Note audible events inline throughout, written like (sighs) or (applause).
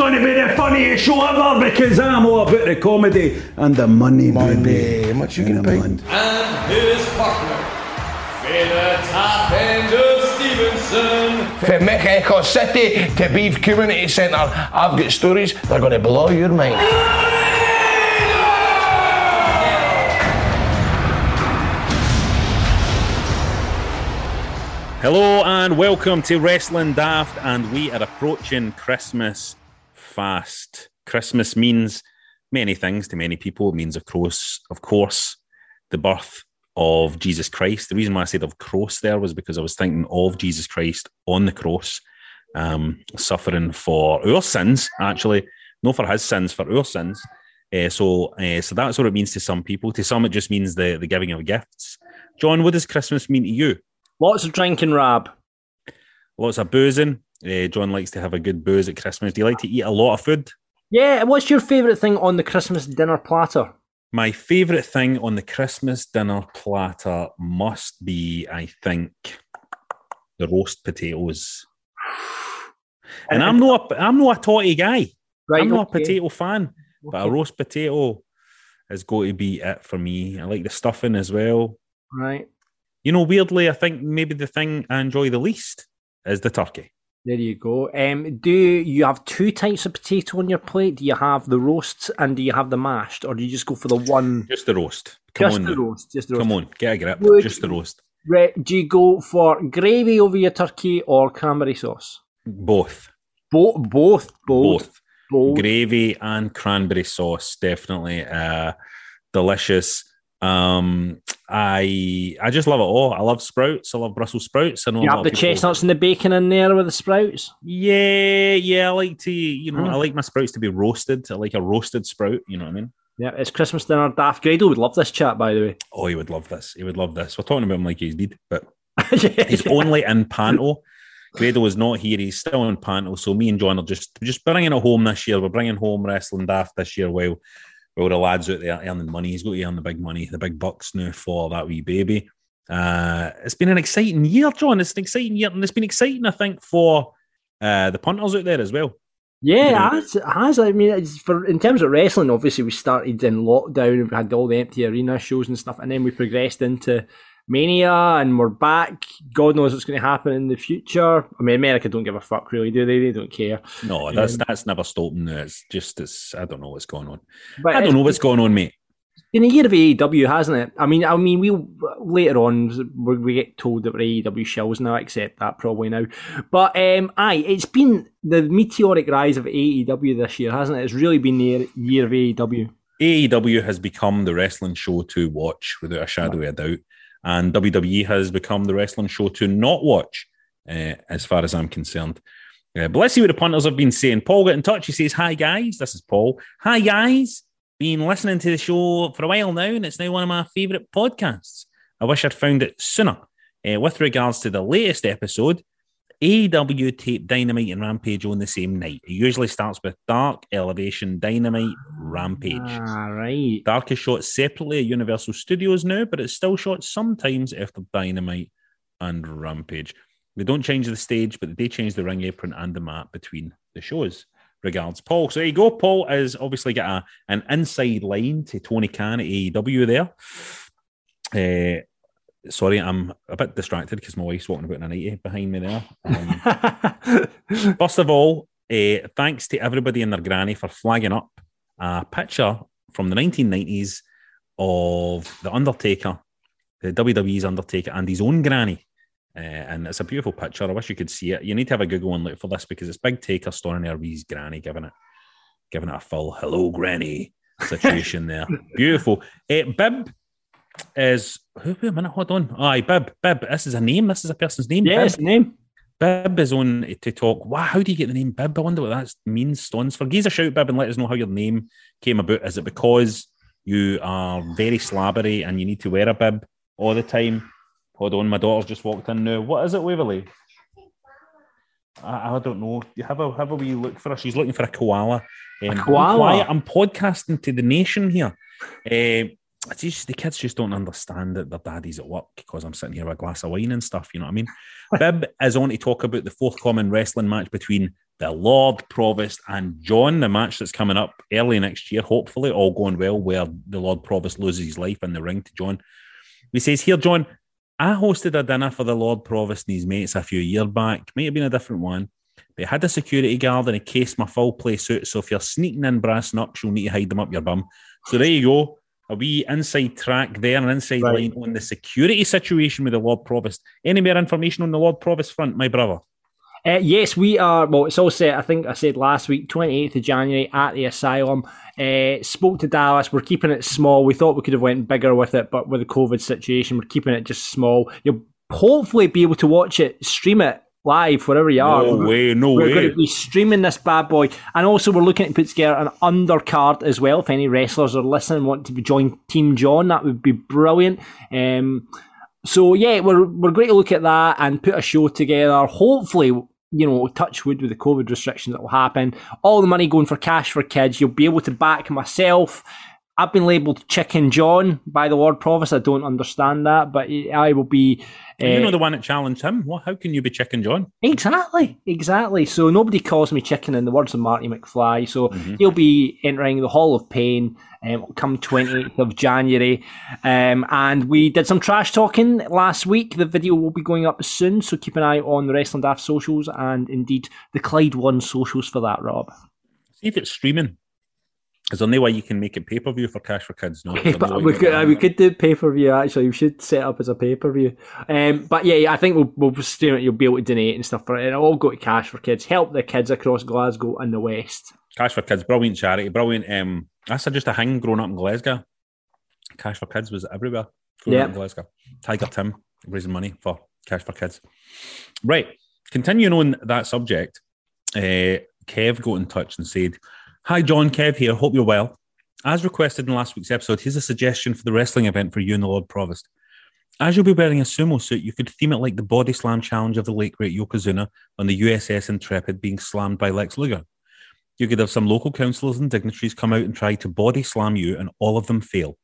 It's going to be the funniest show ever because I'm all about the comedy and the money, baby. How much you And gonna the pay? money. and his partner, Fela Top Ender Stevenson. From Mexico City to Beef Community Centre, I've got stories that are going to blow your mind. Hello and welcome to Wrestling Daft, and we are approaching Christmas fast. Christmas means many things to many people. It means, of course, of course, the birth of Jesus Christ. The reason why I said of cross there was because I was thinking of Jesus Christ on the cross, um, suffering for our sins, actually, not for his sins, for our sins. Uh, so, uh, so that's what it means to some people. To some, it just means the the giving of gifts. John, what does Christmas mean to you? Lots of drinking, Rab. Lots of boozing. Uh, John likes to have a good booze at Christmas. Do you like to eat a lot of food? Yeah, what's your favourite thing on the Christmas dinner platter? My favourite thing on the Christmas dinner platter must be, I think, the roast potatoes. (sighs) And I'm not, a, I'm not a totty guy. Right, I'm not okay. a potato fan, but a roast potato is going to be it for me. I like the stuffing as well. Right. You know, weirdly, I think maybe the thing I enjoy the least is the turkey. There you go. Um, do you have two types of potato on your plate? Do you have the roasts and do you have the mashed, or do you just go for the one? Just the roast. Come just on, the roast. Just the roast. come on, get a grip. Would- Just the roast. Right, do you go for gravy over your turkey or cranberry sauce? Both. Both. Both. Both. Both. Both. Gravy and cranberry sauce, definitely uh, delicious. Um, I I just love it all. I love sprouts. I love Brussels sprouts. I know You have the chestnuts and the bacon in there with the sprouts. Yeah, yeah. I like to, you know, Mm. I like my sprouts to be roasted. I like a roasted sprout. You know what I mean? Yeah, it's Christmas dinner. Daft Grado would love this chat, by the way. Oh, he would love this. He would love this. We're talking about him like he's dead, but (laughs) Yeah. he's only in Panto. Grado is not here. He's still in Panto. So me and John are just just bringing it home this year. We're bringing home wrestling daft this year. While while the lads out there earning money, he's got to earn the big money, the big bucks now for that wee baby. Uh, it's been an exciting year, John. It's an exciting year, and it's been exciting, I think, for uh, the punters out there as well. Yeah, it has, it has. I mean, it's for in terms of wrestling, obviously we started in lockdown and we had all the empty arena shows and stuff, and then we progressed into Mania, and we're back. God knows what's going to happen in the future. I mean, America don't give a fuck, really, do they? They don't care. No, that's that's never stopped. now. It's just it's I don't know what's going on. But I don't know what's going on, mate. In a year of AEW, hasn't it? I mean, I mean, we later on we, we get told that we're AEW shells now. I accept that probably now, but um, aye, it's been the meteoric rise of AEW this year, hasn't it? It's really been the year of AEW. AEW has become the wrestling show to watch without a shadow of a doubt, and WWE has become the wrestling show to not watch, uh, as far as I'm concerned. Uh, but let's see what the punters have been saying. Paul got in touch. He says, "Hi guys, this is Paul. Hi guys, been listening to the show for a while now, and it's now one of my favourite podcasts. I wish I'd found it sooner. Uh, with regards to the latest episode, AEW tape Dynamite and Rampage on the same night. It usually starts with Dark, Elevation, Dynamite, Rampage. Ah, right. Dark is shot separately at Universal Studios now, but it's still shot sometimes after Dynamite and Rampage. They don't change the stage, but they change the ring apron and the mat between the shows. Regards, Paul. So there you go. Paul has obviously got a, an inside line to Tony Khan at AEW there. Uh, sorry, I'm a bit distracted because my wife's walking about in a nightie behind me there. Um, (laughs) First of all, uh, thanks to everybody and their granny for flagging up a picture from the 1990s of The Undertaker, the WWE's Undertaker, and his own granny. Uh, and it's a beautiful picture. I wish you could see it. You need to have a Google and look for this because it's Big Taker standing there with his granny giving it, giving it a full hello, granny situation there. (laughs) Beautiful. Uh, Bib is who? Wait a minute, hold on. Aye, Bib. Bib. This is a name. This is a person's name. yes, Bib. name. Bib is on to talk. Wow, how do you get the name Bib? I wonder what that means. Stones for. Give us a shout, Bib, and let us know how your name came about. Is it because you are very slabbery and you need to wear a bib all the time? Hold on, my daughter's just walked in now. What is it, Waverley? I, I don't know. You have a have a wee look for her. She's looking for a koala. Um, be koala? I'm podcasting to the nation here. Um, it's just, the kids just don't understand that their daddy's at work because I'm sitting here with a glass of wine and stuff. You know what I mean? (laughs) Bib is on to talk about the forthcoming wrestling match between the Lord Provost and John, the match that's coming up early next year, hopefully, all going well, where the Lord Provost loses his life in the ring to John. He says, Here, John, I hosted a dinner for the Lord Provost and his mates a few years back. Might have been a different one. They had a security guard and he cased my full play suit. So if you're sneaking in brass knucks, you'll need to hide them up your bum. So there you go. A wee inside track there, an inside Right. line on the security situation with the Lord Provost. Any more information on the Lord Provost front, my brother? Uh, yes, we are. Well, it's all set. I think I said last week, 28th of January at the Asylum. Uh, spoke to Dallas. We're keeping it small. We thought we could have went bigger with it, but with the COVID situation, we're keeping it just small. You'll hopefully be able to watch it, stream it live wherever you are. No way, no We're way. going to be streaming this bad boy, and also we're looking to put together an undercard as well. If any wrestlers are listening, and want to be join Team John, that would be brilliant. Um, so yeah, we're we're going to look at that and put a show together. Hopefully, you know, touch wood with the COVID restrictions that will happen. All the money going for cash for kids. You'll be able to back myself. I've been labelled Chicken John by the Lord Provost. I don't understand that, but I will be. you uh, know the one that challenged him. What? How can you be Chicken John? Exactly, exactly. So nobody calls me chicken in the words of Marty McFly. So Mm-hmm. he'll be entering the Hall of Pain um, come 28th of January. Um, and we did some trash talking last week. The video will be going up soon. So keep an eye on the Wrestling Daft socials and indeed the Clyde One socials for that, Rob. See if it's streaming. Is there no way you can make it pay per view for Cash for Kids? No. (laughs) No But we could, uh, we could do pay per view actually. We should set up as a pay per view. Um, but yeah, I think we'll, we'll stream it. You'll be able to donate and stuff for it. It'll all go to cash for kids. Help the kids across Glasgow and the West. Cash for Kids, brilliant charity, brilliant. Um, that's just a thing growing up in Glasgow. Cash for Kids was everywhere. Growing Yeah. up in Glasgow. Tiger Tim raising money for Cash for Kids. Right, continuing on that subject, uh, Kev got in touch and said, "Hi John, Kev here. Hope you're well. As requested in last week's episode, here's a suggestion for the wrestling event for you and the Lord Provost." As you'll be wearing a sumo suit, you could theme it like the body slam challenge of the late great Yokozuna on the USS Intrepid being slammed by Lex Luger. You could have some local councillors and dignitaries come out and try to body slam you, and all of them fail.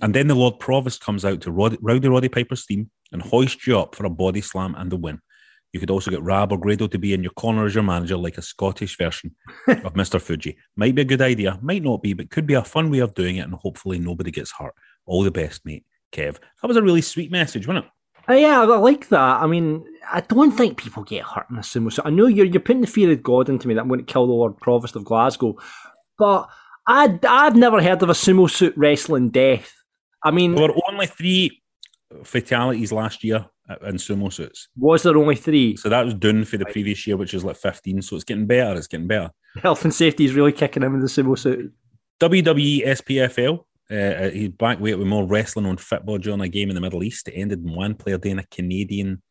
And then the Lord Provost comes out to Rod- Rowdy Roddy Piper's theme and hoist you up for a body slam and the win. You could also get Rab or Grado to be in your corner as your manager, like a Scottish version of (laughs) Mr. Fuji. Might be a good idea, might not be, but could be a fun way of doing it, and hopefully nobody gets hurt. All the best, mate. Kev. That was a really sweet message, wasn't it? Uh, yeah, I like that. I mean, I don't think people get hurt in a sumo suit. I know you're you're putting the fear of God into me that I'm going to kill the Lord Provost of Glasgow, but I I've never heard of a sumo suit wrestling death. I mean, There were only three fatalities last year in sumo suits. was there only three? So that was done for the previous year, which is like 15. So it's getting better. It's getting better. Health and safety is really kicking him in the sumo suit. WWE SPFL. Uh, he's back weight with more wrestling on football during a game in the Middle East. It ended in one player doing a Canadian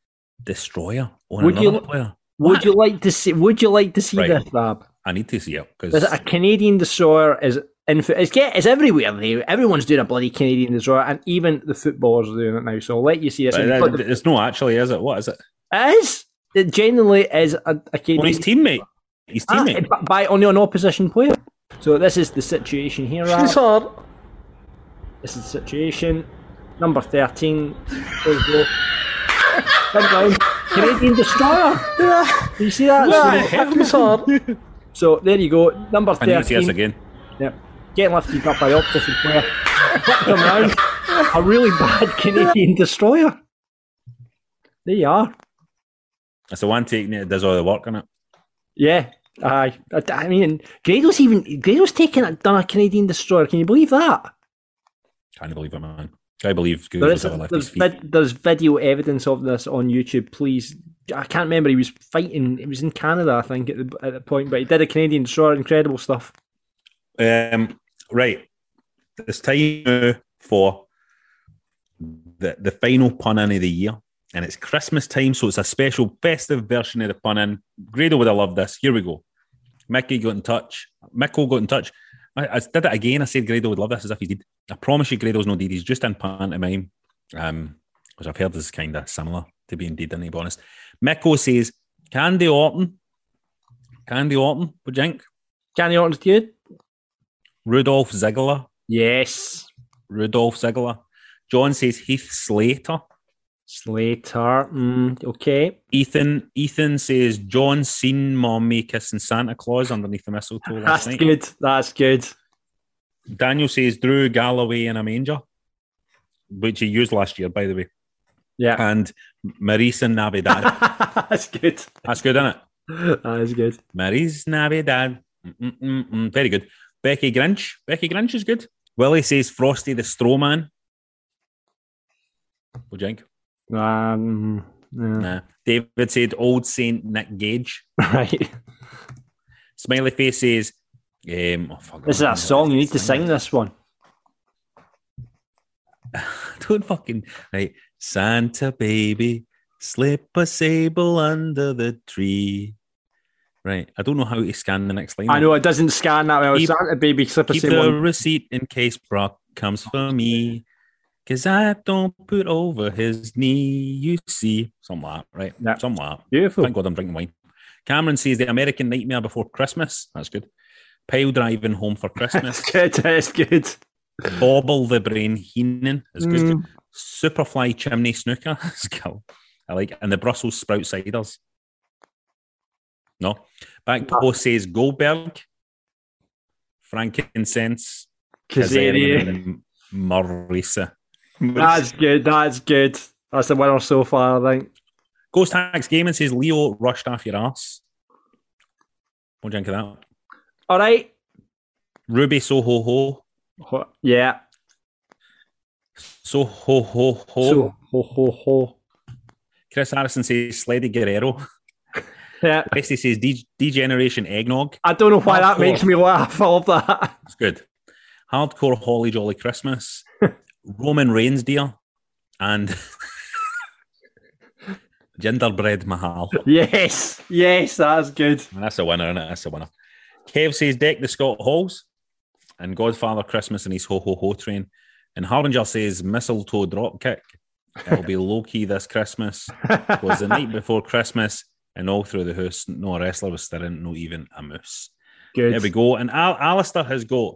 destroyer on Would you another li- player. Would What? you like to see? Would you like to see Right. this, Rab? I need to see it because it a Canadian destroyer? Is in it's get it's everywhere. They, everyone's doing a bloody Canadian destroyer, and even the footballers are doing it now. So I'll let you see this. And you've got it's not actually, is it? What is it? It is. It genuinely is a, a On Canadian. his teammate. His Ah, teammate. b- by only an opposition player. So this is the situation here. Rab. This is the situation. Number thirteen. There go. Big. Canadian destroyer. Yeah. You see that? So- (laughs) So there you go. Number I need to see this thirteen. again. Yep. Getting lifted up by the opposition player. Flipped him round. a really bad Canadian destroyer. There you are. It's the one taking it that does all the work on it. Yeah. Aye. I, I mean, Grado's even Grado's taken a, done a Canadian destroyer. Can you believe that? Can't believe it, man. I believe There Google's is, ever left there's, his feet. vid, there's video evidence of this on YouTube. Please, I can't remember. He was fighting. It was in Canada, I think, at the, at the point, but he did a Canadian destroyer. Incredible stuff. Um, right. It's time for the the final pun in of the year. And it's Christmas time, so it's a special festive version of the pun in. Grado would have loved this. Here we go. Mickey got in touch. Mickle got in touch. I, I did it again. I said Grado would love this as if he did. I promise you, Grado's no deed. He's just in pantomime, um, which I've heard is kind of similar to being deed, to be honest. Mickle says, Candy Orton. Candy Orton, what do you think? Canny Orton's good. Rudolph Ziggler. Yes. Rudolph Ziggler. John says Heath Slater. Slater. Mm, okay. Ethan Ethan says John seen mommy kissing Santa Claus underneath the mistletoe last That's night. good. That's good. Daniel says Drew Galloway in a manger, which he used last year, by the way. Yeah. And Marisa Navidad. (laughs) That's good. That's good, isn't it? That is good. Maris Navidad. Mm-mm-mm-mm. Very good. Becky Grinch. Becky Grinch is good. Willie says Frosty the Strowman. What do you think? Um, yeah. Nah. David said Old Saint Nick Gage. (laughs) Right. Smiley face says, um, oh, fuck, This is a song. You need to sing this one. (laughs) Don't fucking right. Santa baby, slip a sable under the tree. Right. I don't know how to scan the next line. I know it doesn't scan that well. Keep- Santa baby slip a Keep the on- receipt in case Brock comes for me. Cause I don't put over his knee, you see. Like that, right? Yeah. Like that. Beautiful. Thank God I'm drinking wine. Cameron says the American Nightmare Before Christmas. That's good. Pile driving home for (laughs) Christmas. Good. That's good. Bobble the brain Heenan is good. Mm. Superfly chimney Snuka (laughs) is cool. I like it. And the Brussels sprout ciders. No. Back post says Goldberg, frankincense, Kazarian. Kazarian, and Marisa. That's good. That's good. That's the winner so far, I think. Ghost Hacks Gaming says Leo rushed off your ass. What do you think of that? All right. Ruby so ho ho. Ho- Yeah. So ho ho ho. So, ho, ho, ho. Chris Harrison says Sleddy Guerrero. Yeah. Bestie says Degeneration Eggnog. I don't know why that makes me laugh. I love that. It's good. Hardcore Holly Jolly Christmas. (laughs) Roman Reigns dear. And (laughs) Gingerbread Mahal. Yes. Yes, that's good. That's a winner, isn't it? That's a winner. Kev says deck the Scott Halls and Godfather Christmas and his ho ho ho train. And Harbinger says mistletoe drop kick. It'll be (laughs) low key this Christmas. It was the night before Christmas, and all through the house, no wrestler was stirring, no even a moose. Good. There we go. And Al- Alistair has got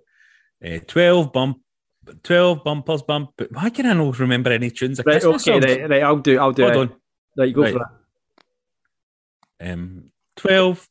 uh, 12 bump, 12 bumpers bump. But why can I not remember any tunes? Right, okay, songs? right, right, I'll do I'll do Hold it. on. Right, go Right. for it. Um, 12.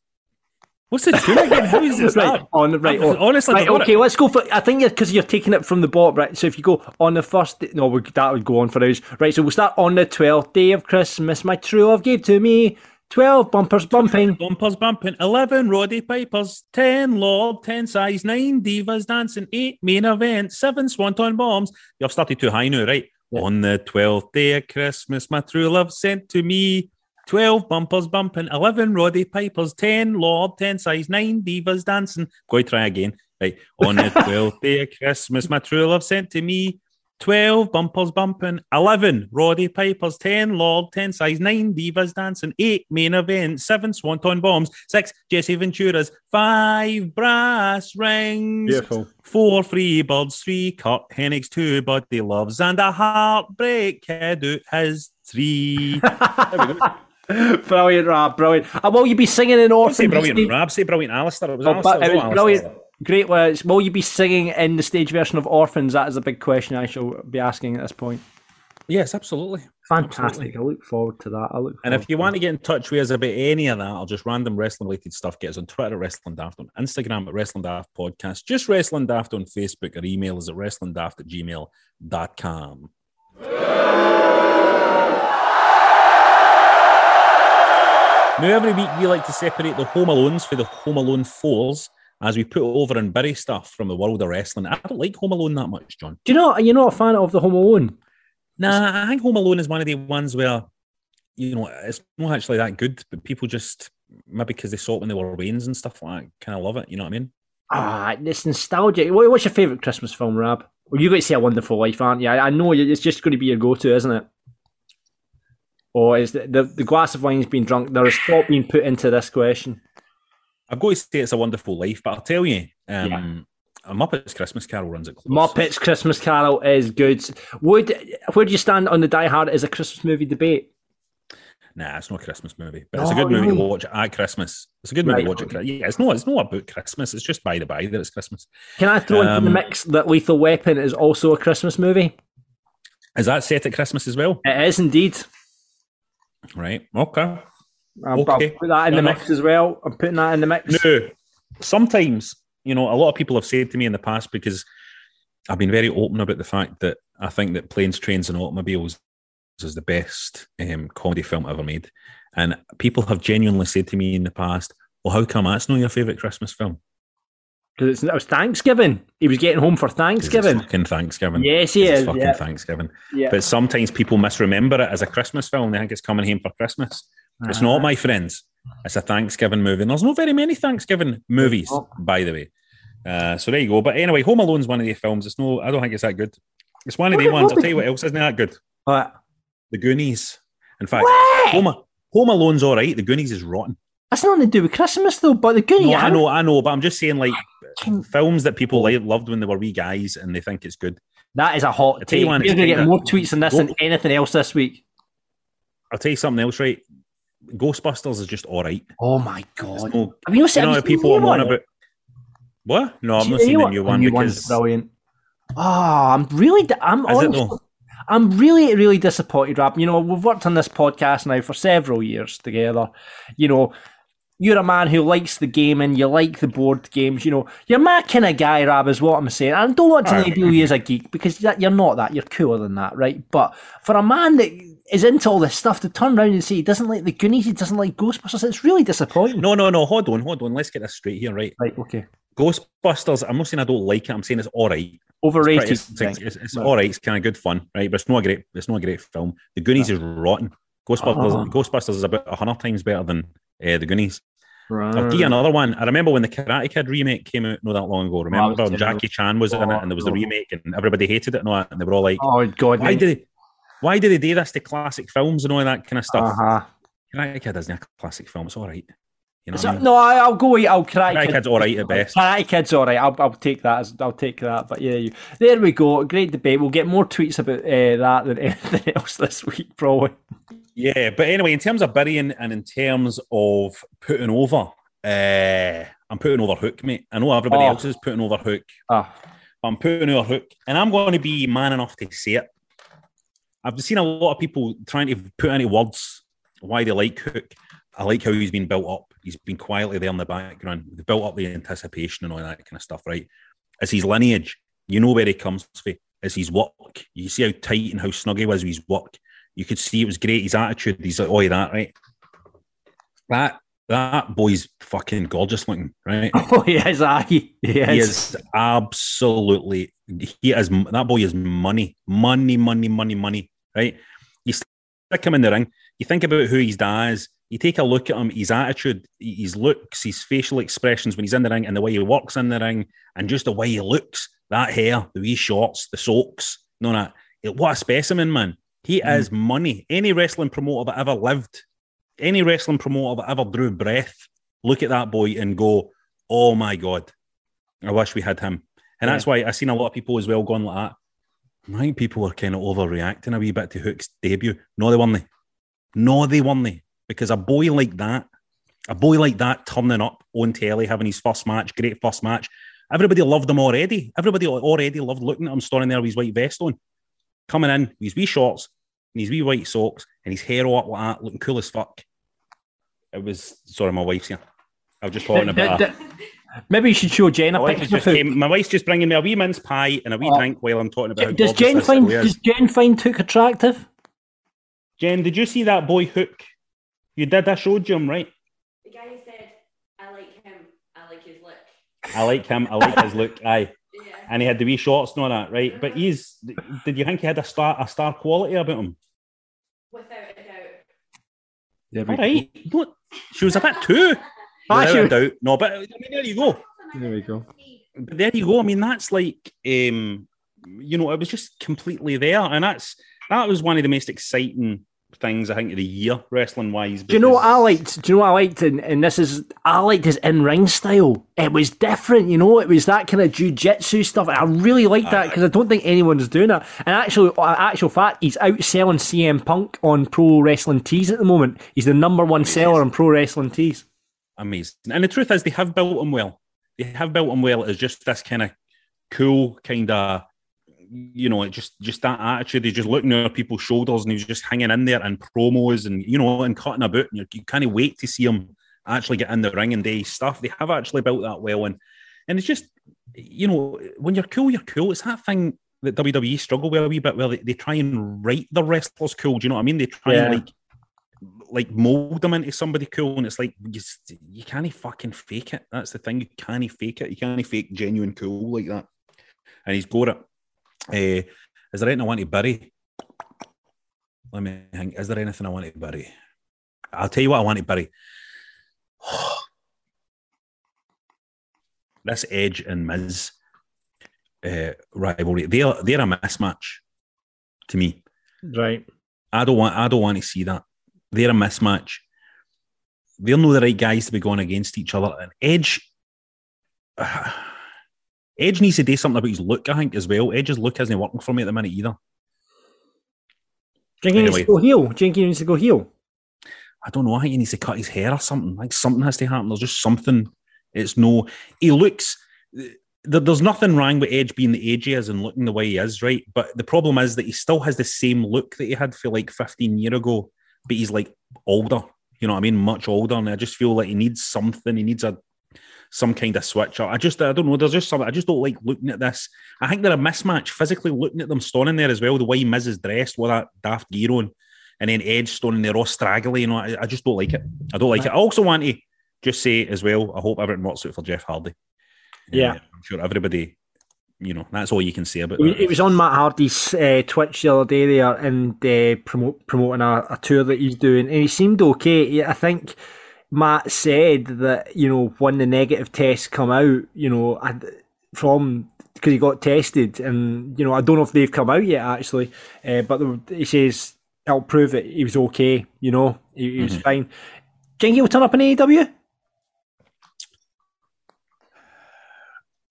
What's the tune again? How is this (laughs) right, on the right. Oh, honestly, right, okay. it. Let's go for. I think because you're taking it from the bottom, right? So if you go on the first, no, we, that would go on for hours, right? So we'll start on the twelfth day of Christmas. My true love gave to me twelve bumpers bumping. Bumpers bumping, 11 Roddy Pipers, 10 Lord, 10 size, 9 Divas dancing, 8 main event, 7 Swanton bombs. You've started too high now, right? On the 12th day of Christmas, my true love sent to me 12 bumpers bumping, 11 Roddy Pipers, 10 Lord, 10 size, 9 Divas dancing. Go try again. Right. On the (laughs) 12th day of Christmas, my true love sent to me 12 bumpers bumping, 11 Roddy Pipers, 10 Lord, 10 size, 9 Divas dancing, 8 main event, 7 Swanton bombs, 6 Jesse Venturas, 5 brass rings, Beautiful. 4 free birds, 3 Curt Hennigs, 2 Buddy Loves, and a heartbreak kid out his 3. (laughs) (laughs) brilliant, Rab, brilliant. Uh, and will you be singing in say brilliant Rab, say brilliant Alistair. It was Oh, Alistair. it it was was all brilliant. Alistair. Great words. Will you be singing in the stage version of Orphans? That is a big question I shall be asking at this point. Yes, absolutely. Fantastic. Absolutely. I look forward to that. I look. And if you to want to get in touch with us about any of that, or just random wrestling related stuff, get us on Twitter at Wrestling Daft, on Instagram at Wrestling Daft Podcast, just Wrestling Daft on Facebook, or email us at wrestlingdaft at gmail.com. Now, every week we like to separate the Home Alones for the Home Alone fours as we put over and bury stuff from the world of wrestling. I don't like Home Alone that much, John. Do you know? You're not a fan of the Home Alone. Nah, I think Home Alone is one of the ones where, you know, it's not actually that good, but people just maybe because they saw it when they were Waynes and stuff like that, kind of love it. You know what I mean? Ah, it's nostalgic. What's your favourite Christmas film, Rab? Well, you're going to see A Wonderful Life, aren't you? I I know it's just going to be your go-to, isn't it? Or is the, the, the glass of wine's been drunk? There is thought being put into this question. I've got to say it's a wonderful life, but I'll tell you, um, Yeah. a Muppets Christmas Carol runs it close. Muppets Christmas Carol is good. Would where do you stand on the Die Hard as a Christmas movie debate? Nah, it's not a Christmas movie, but it's a good movie to watch at Christmas. It's a good movie Right, to watch at. Christmas. Yeah, it's not. It's not about Christmas. It's just by the by that it's Christmas. Can I throw into the Um, mix that Lethal Weapon is also a Christmas movie? Is that set at Christmas as well? It is indeed. Right. Okay. I'll, Okay. Put that in Fair the enough. mix as well. I'm putting that in the mix. No, sometimes you know a lot of people have said to me in the past because I've been very open about the fact that I think that Planes, Trains, and Automobiles is the best um, comedy film ever made, and people have genuinely said to me in the past, "Well, how come that's not your favorite Christmas film?" Because it was Thanksgiving. He was getting home for Thanksgiving. fucking Thanksgiving. Yes, he is, fucking yeah. Thanksgiving. Yeah. But sometimes people misremember it as a Christmas film. They think it's coming home for Christmas. It's Uh-huh. not, my friends. It's a Thanksgiving movie. And there's not very many Thanksgiving movies, not. by the way. Uh, so there you go. But anyway, Home Alone's one of the films. It's no, I don't think it's that good. It's one of the ones. I'll tell you what else isn't that good. But The Goonies. In fact, What? Home, Home Alone's all right. The Goonies is rotten. that's nothing to do with Christmas, though. But the Goonies. No, I know, I know, but I'm just saying, like Can- films that people like, loved when they were wee guys and they think it's good. That is a hot take. We're going to get more tweets on this than anything else this week. I'll tell you something else, right? Ghostbusters is just all right. Oh my god! no, Have you not seen, you know, people are the on new one? about. What? No, I'm not new the one? new one new because brilliant. Oh, I'm really, I'm honestly? I'm really, really disappointed, Rob. You know, we've worked on this podcast now for several years together. You know, you're a man who likes the game and you like the board games. You know, you're my kind of guy, Rab, is what I'm saying. I don't want to label you as a geek because you're not that. You're cooler than that, right? But for a man that is into all this stuff to turn around and say he doesn't like the Goonies, he doesn't like Ghostbusters, it's really disappointing. no, no, no. Hold on, hold on. Let's get this straight here, right? Right, okay. Ghostbusters. I'm not saying I don't like it. I'm saying it's all right. Overrated. it's, you it's, it's, it's all right. It's kind of good fun, right? But it's not a great. It's not a great film. The Goonies is rotten. Ghostbusters. Oh. Ghostbusters is about a hundred times better than uh, the Goonies. Right. I'll give you another one. I remember when the Karate Kid remake came out not that long ago. Remember when. Jackie Chan was in it, and there was the Oh, remake, and everybody hated it and all that, and they were all like, Oh God! "Why did they? Why do they do this to classic films and all that kind of stuff?" Uh-huh. Karate Kid isn't a classic film. It's all right. You know So, I mean? no, I, I'll go. I'll Karate, Karate Kid. Kid's all right at best. Karate Kid's all right. I'll, I'll take that. As, I'll take that. But yeah, you, there we go. Great debate. We'll get more tweets about uh, that than (laughs) anything else this week, probably. Yeah, but anyway, in terms of burying and in terms of putting over, uh, I'm putting over Hook, mate. I know everybody Oh. else is putting over Hook, but I'm putting over Hook, and I'm going to be man enough to say it. I've seen a lot of people trying to put any words why they like Hook. I like how he's been built up. He's been quietly there in the background. They built up the anticipation and all that kind of stuff, right? It's his lineage. You know where he comes from. It's his work. You see how tight and how snug he was with his work. You could see it was great. His attitude. He's like, oh, that right. That that boy's fucking gorgeous looking, right? (laughs) oh yes, aye, yes. He is absolutely. He is that boy is money, money, money, money, money. Right? You stick him in the ring. You think about who his dad is. You take a look at him, his attitude, his looks, his facial expressions when he's in the ring, and the way he walks in the ring, and just the way he looks. That hair, the wee shorts, the socks, no, that. What a specimen, man. He hmm. is money. Any wrestling promoter that ever lived, any wrestling promoter that ever drew breath, look at that boy and go, oh my God, I wish we had him. And that's why I've seen a lot of people as well going like that. I think people are kind of overreacting a wee bit to Hook's debut. No, they weren't. No, they weren't. Because a boy like that, a boy like that turning up on telly, having his first match, great first match, everybody loved him already. Everybody already loved looking at him standing there with his white vest on. Coming in with his wee shorts, and his wee white socks and his hair all up like that, looking cool as fuck. It was sorry, my wife's here. I was just talking about. D- her. Maybe you should show Jen a My, wife picture. has of just came, my wife's just bringing me a wee mince pie and a wee Oh. drink while I'm talking about. how Does gorgeous Jen find does Jen find Hook attractive? Jen, did you see that boy Hook? You did. I showed you him, right? The guy who said, I like him, I like his look. I like him. I like his look. Aye. Yeah. And he had the wee shorts and all that, right? But uh-huh. he's. Did you think he had a star a star quality about him? Without a doubt. There All right. Don't, she was a bit too. (laughs) Ah, Without she a doubt. No, but I mean, there you go. There we go. But there you go. I mean, that's like, um, you know, it was just completely there, and that's that was one of the most exciting things I think of the year wrestling wise. Do you know what I liked? Do you know what I liked? And, and this is, I liked his in ring style. It was different, you know. It was that kind of jujitsu stuff. I really liked that because I don't think anyone's doing that. And actually, uh, actual fact, he's outselling CM Punk on Pro Wrestling Tees at the moment. He's the number one seller on Pro Wrestling Tees. amazing. And the truth is, they have built him well. They have built him well as just this kind of cool, kind of, you know, it just just that attitude. He's just looking over people's shoulders and he's just hanging in there and promos and you know and cutting about. And you, you kind of wait to see him actually get in the ring and do stuff. They have actually built that well, and and it's just you know when you're cool, you're cool. It's that thing that WWE struggle with a wee bit where they, they try and write the wrestlers cool. Do you know what I mean? They try Yeah. and like like mold them into somebody cool, and it's like you, you can't fucking fake it. That's the thing. You can't fake it. You can't fake genuine cool like that. And he's got it. Uh, is there anything I want to bury? Let me think. Is there anything I want to bury? I'll tell you what I want to bury. (sighs) this Edge and Miz uh, rivalry. They're they're a mismatch to me. Right. I don't want I don't want to see that. They're a mismatch. They're not the right guys to be going against each other. And Edge, (sighs) Edge needs to do something about his look. I think as well. Edge's look isn't working for me at the minute either. Do you think he needs to go heel? Do you think he needs to go heel? I don't know. I think he needs to cut his hair or something. Like something has to happen. There's just something. It's no. He looks. There's nothing wrong with Edge being the age he is and looking the way he is, right? But the problem is that he still has the same look that he had for like 15 year ago, but he's like older. You know what I mean? Much older, and I just feel like he needs something. He needs a some kind of switch. I just I don't know. There's just something. I just don't like looking at this. I think they're a mismatch. Physically looking at them standing there as well. The way Miz is dressed with that daft gear on, and then Edge standing there all straggly. You know, I, I just don't like it. I don't like it. I also want to just say as well. I hope everything works out for Jeff Hardy. Yeah. Uh, I'm sure everybody. You know, that's all you can say about It, it was on Matt Hardy's uh, Twitch the other day there and uh, promote, promoting a, a tour that he's doing, and he seemed okay. I think Matt said that you know when the negative tests come out, you know, I- from because he got tested, and you know I don't know if they've come out yet actually, uh, but he says it'll prove it. He was okay. You know, he, he was fine. Do you think he'll turn up in AEW?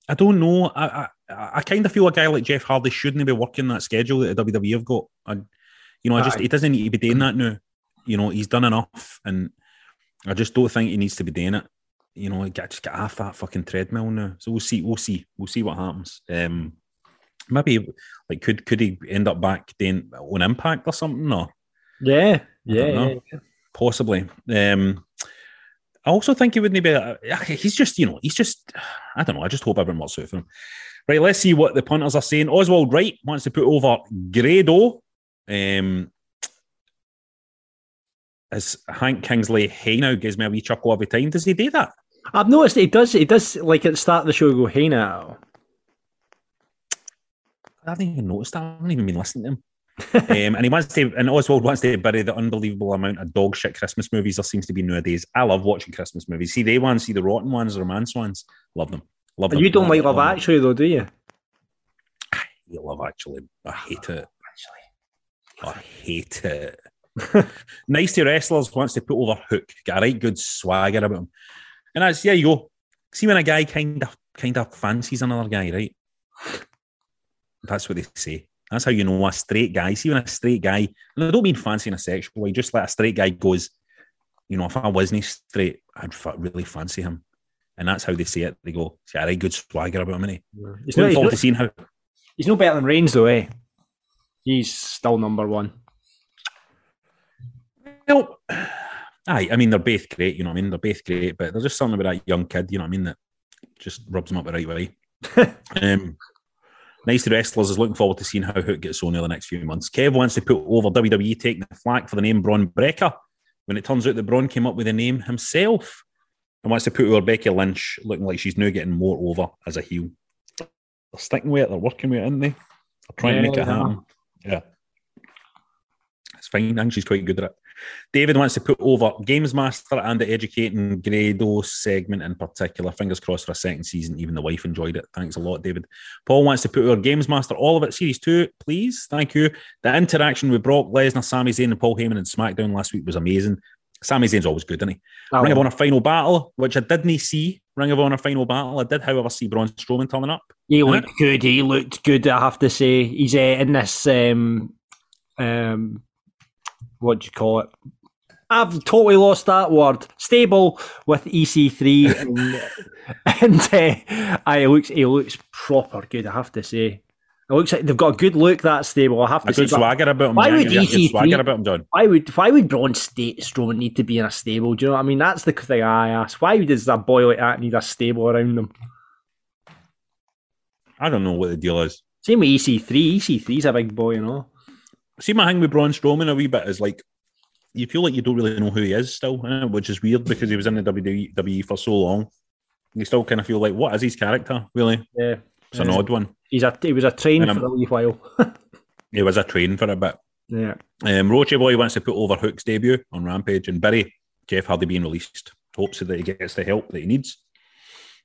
I don't know. I I, I kind of feel a guy like Jeff Hardy shouldn't be working that schedule that the WWE have got. I, you know, I just Aye. he doesn't need to be doing that now. You know, he's done enough, and I just don't think he needs to be doing it. You know, get just get off that fucking treadmill now. So we'll see. We'll see. We'll see what happens. Um, maybe like could could he end up back doing on Impact or something? Or Yeah, yeah, yeah. possibly. Um, I also think he wouldn't be. A, he's just, you know, he's just. I don't know. I just hope everyone works out for him. Right, let's see what the punters are saying. Oswald Wright wants to put over Grado. Um, as Hank Kingsley, hey now gives me a wee chuckle every time. Does he do that? I've noticed he does. He does like at the start of the show go, "Hey now." I haven't even noticed that. I haven't even been listening to him. (laughs) um, and he wants to, and Oswald wants to bury the unbelievable amount of dog shit Christmas movies there seems to be nowadays. I love watching Christmas movies. See they ones, see the rotten ones, the romance ones. Love them. Love them. You don't like Love. Actually, though, do you? You love actually. I hate it. Actually, I hate it. (laughs) nice to wrestlers wants to put over Hook. Got a right good swagger about him. And that's yeah, you go. See when a guy kind of kind of fancies another guy, right? That's what they say. That's how you know a straight guy. See when a straight guy, and I don't mean fancy in a sexual way, just like a straight guy goes, you know, if I wasn't straight, I'd really fancy him. And that's how they say it. They go, see, a right good swagger about him, innit? He's Looking no, he's, to seeing how he's no better than Reigns, though, eh? He's still number one. Well, aye, I mean they're both great. You know what I mean? They're both great, but there's just something about that young kid. You know what I mean? That just rubs them up the right way. (laughs) um, nice wrestlers is looking forward to seeing how Hook gets on in the next few months. Kev wants to put over WWE taking the flack for the name Bron Breakker when it turns out that Bron came up with the name himself and wants to put over Becky Lynch looking like she's now getting more over as a heel. They're sticking with it, they're working with it, aren't they? They're trying to make it happen. Yeah. It's fine. I think she's quite good at it. David wants to put over Games Master and the Educating Grado segment in particular. Fingers crossed for a second season. Even the wife enjoyed it. Thanks a lot, David. Paul wants to put over Games Master, all of it, Series 2, please. Thank you. The interaction with Brock Lesnar, Sami Zayn, and Paul Heyman in SmackDown last week was amazing. Sami Zayn's always good, isn't he? Oh. Ring of Honor Final Battle, which I didn't see. Ring of Honor Final Battle. I did, however, see Braun Strowman turning up. He looked good. He looked good. I have to say, he's uh, in this. Um, um, what do you call it? I've totally lost that word. Stable with EC3, and, (laughs) and uh, aye, he looks he looks proper good. I have to say, it looks like they've got a good look. That stable. I have to A say. good swagger about him. why would EC3 swagger about him, John? Why would why would Braun State Strowman need to be in a stable? Do you know what I mean? That's the thing I ask. Why does a boy like that need a stable around him? I don't know what the deal is. Same with EC3. EC3's a big boy, you know. See, my hang with Braun Strowman a wee bit is like you feel like you don't really know who he is still, which is weird because he was in the WWE for so long. You still kind of feel like, what is his character? Really, Yeah, it's an Yeah. odd one. he's a he was a train And, um, for a wee while. (laughs) He was a train for a bit. yeah, Um, Roche Boy wants to put over Hook's debut on Rampage and bury Jeff Hardy being released. Hopes that he gets the help that he needs.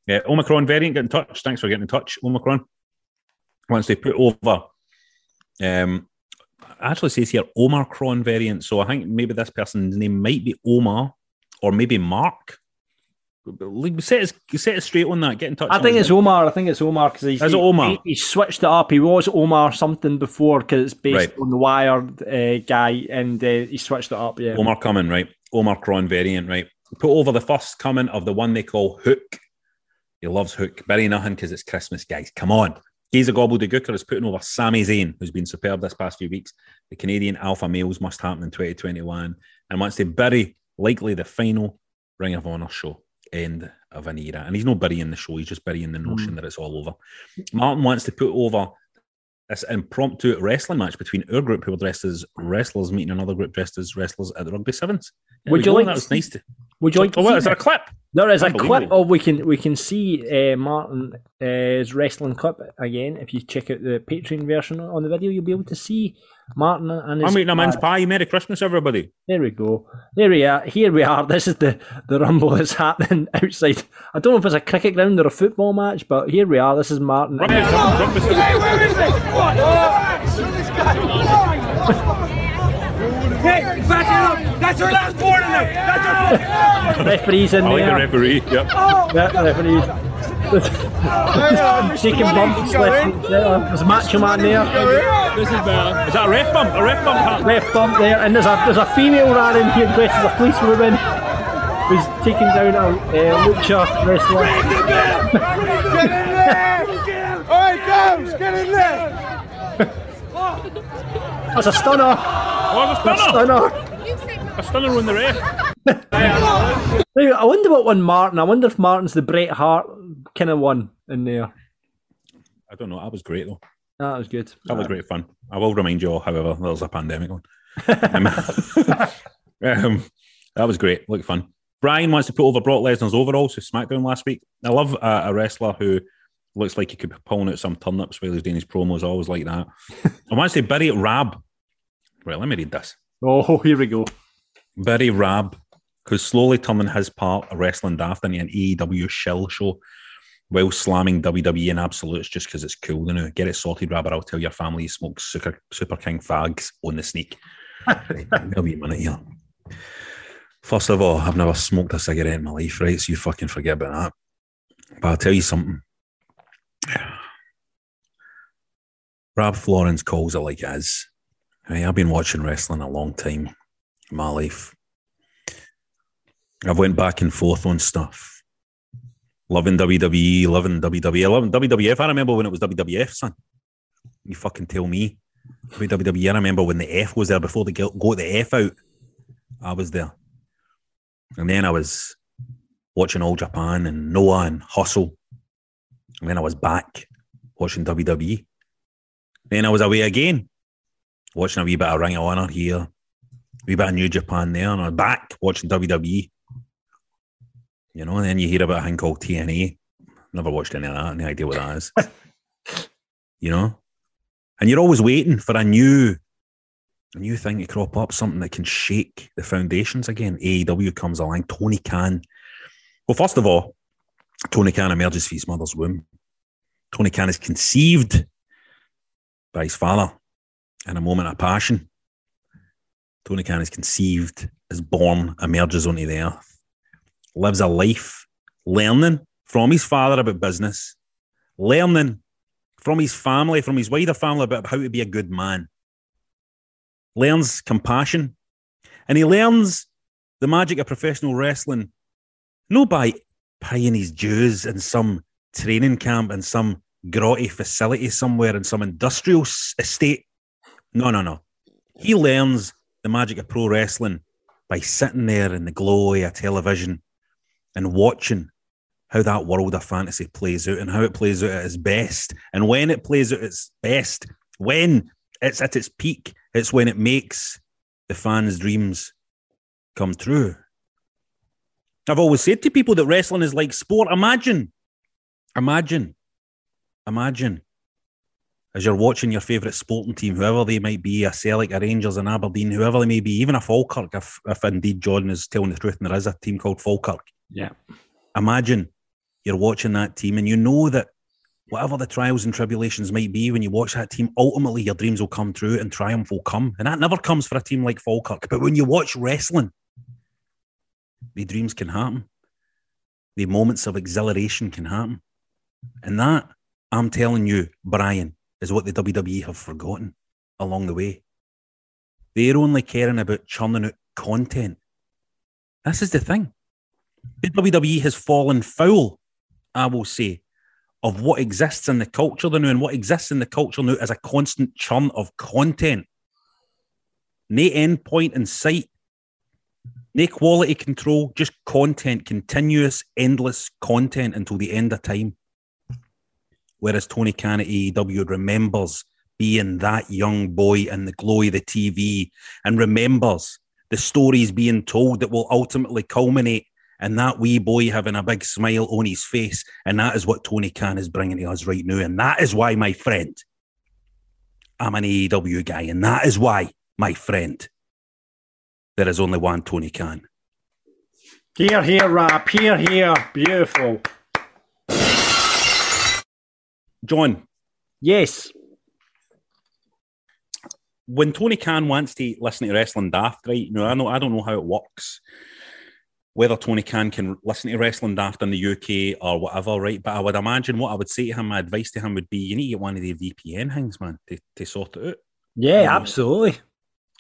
Yeah, Omicron variant, get in touch. Thanks for getting in touch, Omicron. Wants to put over. Um, actually says here Omicron variant. So I think maybe this person's name might be Omar or maybe Mark. Set us, set us straight on that. Get in touch. I think it's Omar. I think it's Omar because he's it Omar? He, he switched it up. He was Omar something before because it's based Right. on the Wired uh, guy, and uh, he switched it up. Yeah, Omar coming, right? Omar Cron variant, right? Put over the first coming of the one they call Hook. He loves Hook. Bury nothing because it's Christmas, guys. Come on. Giza Gobbledygooker is putting over Sami Zayn, who's been superb this past few weeks. The Canadian alpha males must happen in 2021 and wants to bury likely the final Ring of Honor show end of an era. And he's not burying the show, he's just burying the notion hmm. that it's all over. Martin wants to put over this impromptu wrestling match between our group who were dressed as wrestlers meeting another group dressed as wrestlers at the Rugby Sevens. There Would you go, like That was nice to. Would you like to Oh, what, see is there a that? clip? There is a clip of we can we can see uh, Martin uh, wrestling clip again. If you check out the Patreon version on the video, you'll be able to see Martin and his. I'm eating a mince pie. Merry Christmas, everybody. There we go. There we are. Here we are. (laughs) This is the, the rumble that's happening (laughs) outside. I don't know if it's a cricket ground or a football match, but here we are. This is Martin. Rugby Sevens, Rugby Sevens. Referees in I like the there. referee. Yep. Yeah, referees. (laughs) Shaking bumps left and centre. There's a macho man there. This is better. Is that a ref bump? A ref bump? Pat? Ref bump there, and there's a there's a female ran in here dressed as a policewoman who's taking down a uh, lucha wrestler. That's a stunner. Oh, it's a stunner! What A stunner. Stunner. A stunner on the ref. Now, I wonder what one Martin. I wonder if Martin's the Bret Hart kind of one in there. I don't know. That was great, though. That was good. That was great fun. I will remind you all, however, there's a pandemic on. (laughs) Um, (laughs) um, that was great. Look fun. Brian wants to put over Brock Lesnar's overalls to SmackDown last week. I love uh, a wrestler who looks like he could be pulling out some turnips while he's doing his promos. Always like that. (laughs) I want to say bury Rab. Right, let me read this. Oh, here we go. Barry Rab, who's slowly turning his part of wrestling daft into an AEW shill show while slamming WWE in absolutes just because it's cool. You know, get it sorted, Rab, or I'll tell your family you smoke Super, Super King fags on the sneak. right, (laughs) a wee minute here. First of all, I've never smoked a cigarette in my life, right? So you fucking forget about that. But I'll tell you something. Rab Florence calls it like it is. Right, I've been watching wrestling a long time my life. I've went back and forth on stuff. Loving WWE, loving WWE, loving WWF. I remember when it was WWF, son. You fucking tell me. WWE, I remember when the F was there before they got the F out. I was there. And then I was watching All Japan and Noah and Hustle. And then I was back watching WWE. Then I was away again, watching a wee bit of Ring of Honor here, a wee bit of New Japan there, and I was back watching WWE. You know, and then you hear about a thing called TNA. Never watched any of that, any idea what that is. (laughs) you know? And you're always waiting for a new a new thing to crop up, something that can shake the foundations again. AEW comes along, Tony Khan. Well, first of all, Tony Khan emerges from his mother's womb. Tony Khan is conceived by his father in a moment of passion. Tony Khan is conceived, is born, emerges onto the earth, lives a life learning from his father about business, learning from his family, from his wider family about how to be a good man, learns compassion, and he learns the magic of professional wrestling not by paying his dues in some training camp in some grotty facility somewhere in some industrial estate. No, no, no. He learns the magic of pro wrestling by sitting there in the glory of television and watching how that world of fantasy plays out and how it plays out at its best. And when it plays out at its best, when it's at its peak, it's when it makes the fans' dreams come true. I've always said to people that wrestling is like sport. Imagine, imagine, imagine as you're watching your favourite sporting team, whoever they might be, a Celtic, a Rangers, an Aberdeen, whoever they may be, even a Falkirk, if, if indeed Jordan is telling the truth and there is a team called Falkirk. Yeah. Imagine you're watching that team and you know that whatever the trials and tribulations might be, when you watch that team, ultimately your dreams will come true and triumph will come. And that never comes for a team like Falkirk. But when you watch wrestling, the dreams can happen. The moments of exhilaration can happen. And that, I'm telling you, Brian, is what the WWE have forgotten along the way. They're only caring about churning out content. This is the thing. The WWE has fallen foul, I will say, of what exists in the culture now. And what exists in the culture now is a constant churn of content. No end point in sight. No quality control, just content, continuous, endless content until the end of time. Whereas Tony Khan at AEW remembers being that young boy in the glow of the TV and remembers the stories being told that will ultimately culminate in that wee boy having a big smile on his face. And that is what Tony Khan is bringing to us right now. And that is why, my friend, I'm an AEW guy. And that is why, my friend, there is only one Tony Khan. Here, here, rap. Here, here. Beautiful. John, Yes. when Tony Khan wants to listen to Wrestling Daft, right? You know, I know I don't know how it works. Whether Tony Khan can listen to Wrestling Daft in the UK or whatever, right? But I would imagine what I would say to him, my advice to him would be you need to get one of the VPN things, man, to, to sort it out. Yeah, absolutely.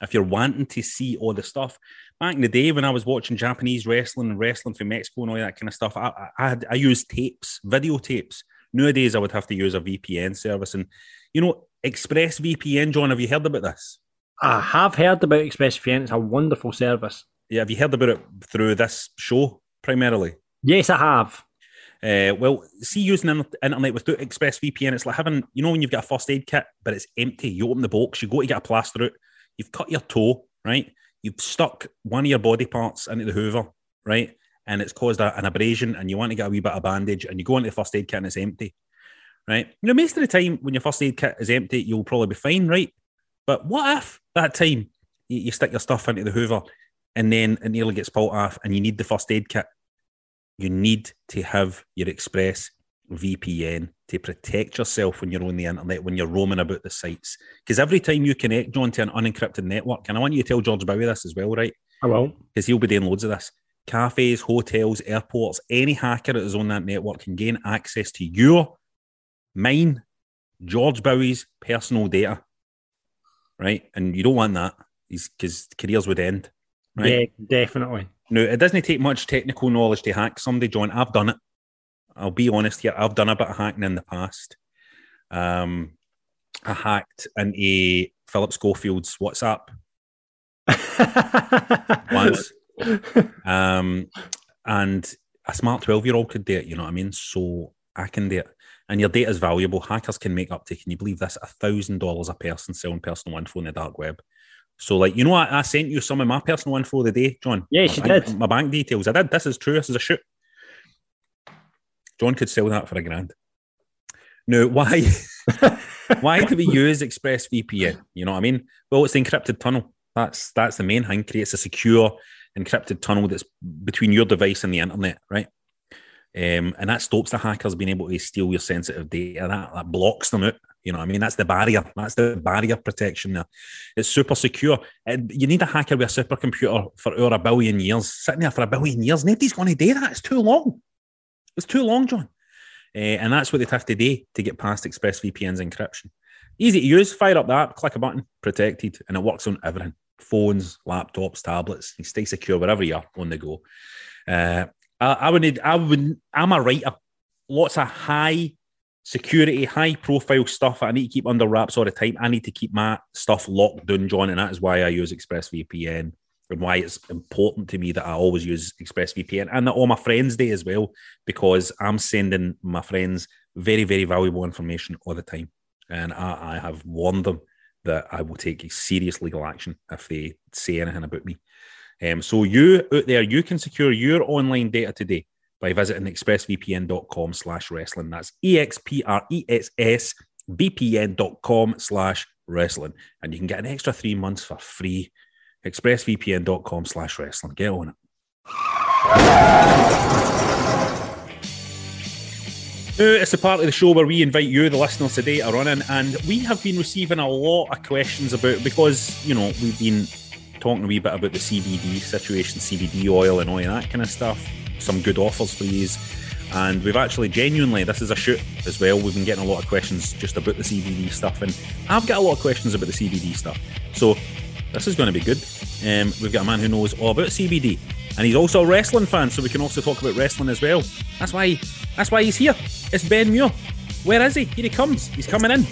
If you're wanting to see all the stuff. Back in the day when I was watching Japanese wrestling and wrestling from Mexico and all that kind of stuff, I, I, I used tapes, videotapes. Nowadays I would have to use a VPN service. And you know, ExpressVPN, John, have you heard about this? I have heard about ExpressVPN. It's a wonderful service. Yeah, have you heard about it through this show primarily? Yes, I have. Uh, well, see, using the internet without ExpressVPN, it's like having, you know, when you've got a first aid kit, but it's empty. You open the box, you go to get a plaster out, you've cut your toe, right? You've stuck one of your body parts into the Hoover, right? And it's caused a, an abrasion, and you want to get a wee bit of bandage, and you go into the first aid kit and it's empty, right? You know, most of the time when your first aid kit is empty, you'll probably be fine, right? But what if that time you, you stick your stuff into the Hoover and then it nearly gets pulled off and you need the first aid kit? You need to have your Express VPN to protect yourself when you're on the internet, when you're roaming about the sites. Because every time you connect, John, to an unencrypted network, and I want you to tell George Bowie this as well, right? I will. Because he'll be doing loads of this. Cafes, hotels, airports, any hacker that is on that network can gain access to your, mine, George Bowie's personal data, right? And you don't want that because careers would end, right? Yeah, definitely. No, it doesn't take much technical knowledge to hack somebody, John. I've done it. I'll be honest here. I've done a bit of hacking in the past. Um, I hacked an into Philip Schofield's WhatsApp. (laughs) once. Um, and a smart 12 year old could do it, you know what I mean? So I can do it. And your data is valuable. Hackers can make up to, can you believe this? A thousand dollars a person selling personal info in the dark web. So, like, you know, I, I sent you some of my personal info the day, John. Yeah, she did. My bank details. I did. This is true. This is a shoot. John could sell that for a grand. Now, why? (laughs) why do we use ExpressVPN? You know what I mean? Well, it's the encrypted tunnel. That's that's the main thing. Creates a secure encrypted tunnel that's between your device and the internet, right? Um, and that stops the hackers being able to steal your sensitive data. That, that blocks them out. You know I mean? That's the barrier. That's the barrier protection there. It's super secure. And you need a hacker with a supercomputer for over a billion years, sitting there for a billion years. Nobody's going to do that. It's too long. It's too long, John. Uh, and that's what they have to do to get past ExpressVPN's encryption. Easy to use. Fire up the app, click a button, protected, and it works on everything phones, laptops, tablets. You stay secure wherever you are on the go. Uh, I, I would need, I would, I'm a writer. Lots of high security, high profile stuff I need to keep under wraps all the time. I need to keep my stuff locked down, John, and that is why I use ExpressVPN and why it's important to me that I always use ExpressVPN and that all my friends do as well, because I'm sending my friends very, very valuable information all the time. And I, I have warned them that I will take serious legal action if they say anything about me. Um, so you out there, you can secure your online data today by visiting expressvpn.com slash wrestling. That's E-X-P-R-E-S-S vpn.com slash wrestling. And you can get an extra three months for free. expressvpn.com slash wrestling. Get on it. It's the part of the show where we invite you, the listeners, today to run in, and we have been receiving a lot of questions about because you know we've been talking a wee bit about the CBD situation, CBD oil, and all that kind of stuff. Some good offers for these, and we've actually genuinely this is a shoot as well. We've been getting a lot of questions just about the CBD stuff, and I've got a lot of questions about the CBD stuff. So this is going to be good. Um, we've got a man who knows all about CBD, and he's also a wrestling fan, so we can also talk about wrestling as well. That's why. That's why he's here. It's Ben Muir. Where is he? Here he comes. He's coming in.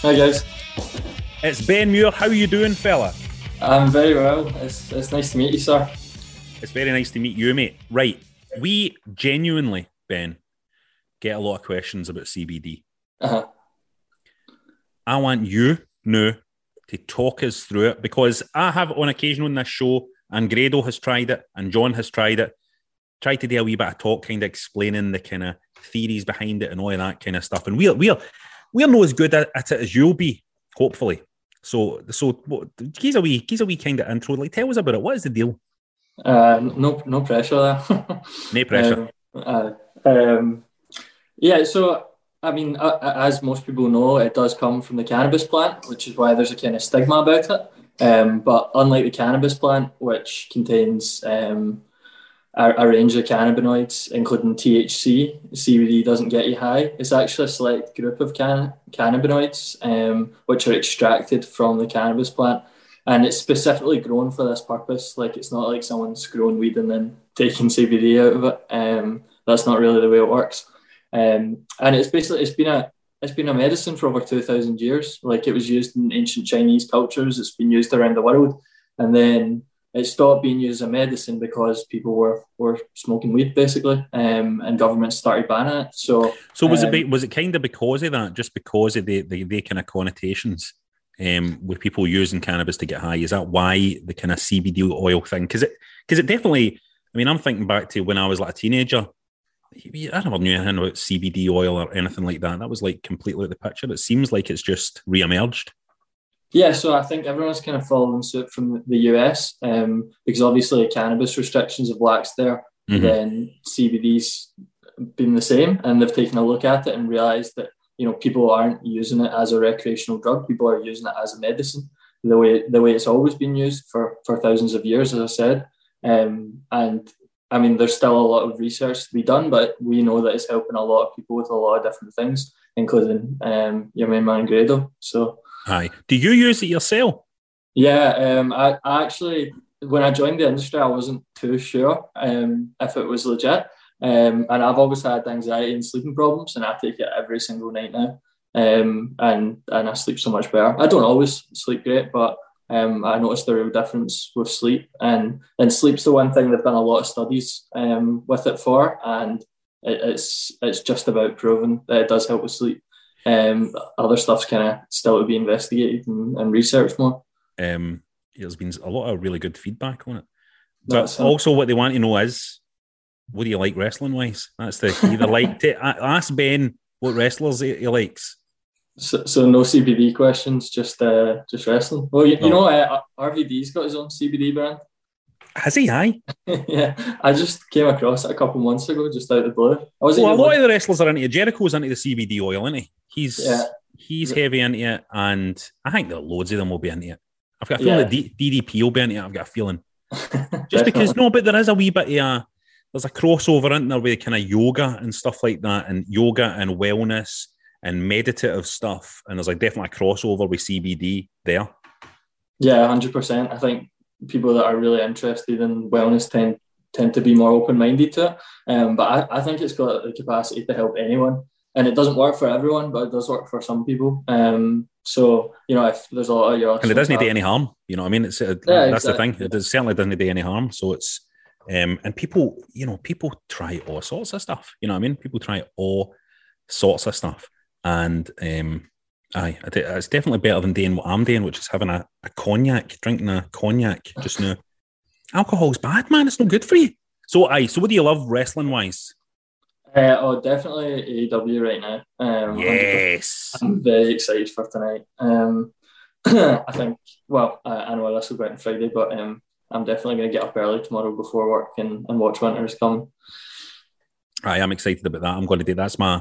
Hi guys, It's Ben Muir. How are you doing, fella? I'm very well. It's, it's nice to meet you, sir. It's very nice to meet you, mate. Right. We genuinely, Ben, get a lot of questions about CBD. Uh-huh. I want you now to talk us through it because I have on occasion on this show, and Grado has tried it, and John has tried it, tried to do a wee bit of talk, kind of explaining the kind of theories behind it and all of that kind of stuff. And we're we're we're not as good at, at it as you'll be, hopefully. So so us a wee us a wee kind of intro. Like tell us about it. What is the deal? Uh, no, no pressure there. (laughs) No pressure. Um, uh, um, yeah, so I mean, uh, as most people know, it does come from the cannabis plant, which is why there's a kind of stigma about it. Um, but unlike the cannabis plant, which contains um, a, a range of cannabinoids, including THC, CBD doesn't get you high. It's actually a select group of can- cannabinoids um, which are extracted from the cannabis plant. And it's specifically grown for this purpose. Like it's not like someone's grown weed and then taking CBD out of it. Um, that's not really the way it works. Um, and it's basically it's been a it's been a medicine for over two thousand years. Like it was used in ancient Chinese cultures. It's been used around the world, and then it stopped being used as a medicine because people were were smoking weed basically, um, and governments started banning it. So So was um, it was it kind of because of that, just because of the the, the kind of connotations um, with people using cannabis to get high? Is that why the kind of CBD oil thing? Because it because it definitely. I mean, I'm thinking back to when I was like a teenager. I never knew anything about CBD oil or anything like that. That was like completely out of the picture. It seems like it's just re-emerged. Yeah, so I think everyone's kind of following suit from the US um, because obviously cannabis restrictions have waxed there. Mhm. Then CBD's been the same, and they've taken a look at it and realised that you know people aren't using it as a recreational drug; people are using it as a medicine. The way the way it's always been used for for thousands of years, as I said. Um, and I mean, there's still a lot of research to be done, but we know that it's helping a lot of people with a lot of different things, including um, your main man Grado. So. hi. Do you use it yourself? Yeah, um, I, I actually, when I joined the industry, I wasn't too sure um, if it was legit. Um, and I've always had anxiety and sleeping problems, and I take it every single night now. Um, and and I sleep so much better. I don't always sleep great, but um, I noticed the real difference with sleep, and and sleep's the one thing they've done a lot of studies um, with it for, and it, it's it's just about proven that it does help with sleep. Um, other stuff's kind of still to be investigated and, and researched more. Um, there's been a lot of really good feedback on it. That's But it. also, what they want to know is, what do you like wrestling wise? That's the key. They like to ask Ben what wrestlers he, he likes. So, so no CBD questions, just uh, just wrestling. Well, you, you know, uh, RVD's got his own CBD brand. Has he? Aye. (laughs) yeah, I just came across it a couple months ago, just out of the blue. I wasn't Well, a lot of the wrestlers are into it. Jericho's into the CBD oil, isn't he? He's Yeah. he's heavy into it, and I think that loads of them will be into it. I've got a feeling Yeah. that D- DDP will be into it. I've got a feeling. (laughs) Just because no, but there is a wee bit of a there's a crossover in there with kind of yoga and stuff like that, and yoga and wellness and meditative stuff, and there's like definitely a crossover with CBD there. Yeah, hundred percent. I think people that are really interested in wellness tend tend to be more open minded to it. Um, but I, I think it's got the capacity to help anyone, and it doesn't work for everyone, but it does work for some people. Um, so you know, if there's a lot of your and it doesn't do any harm. You know what I mean? It's uh, Yeah, that's the thing. It does, certainly doesn't do any harm. So it's um, and people, you know, people try all sorts of stuff. You know what I mean? People try all sorts of stuff, and um, aye, it's definitely better than doing what I'm doing, which is having a, a cognac, drinking a cognac just now. Alcohol's bad, man. It's no good for you. So aye, so what do you love wrestling wise? Uh, oh, definitely AEW right now. Um, Yes. I'm very excited for tonight. Um, (clears throat) I think, well, I, I know this will go out on Friday, but um, I'm definitely going to get up early tomorrow before work and, and watch Winter's come. I am excited about that. I'm going to do that's my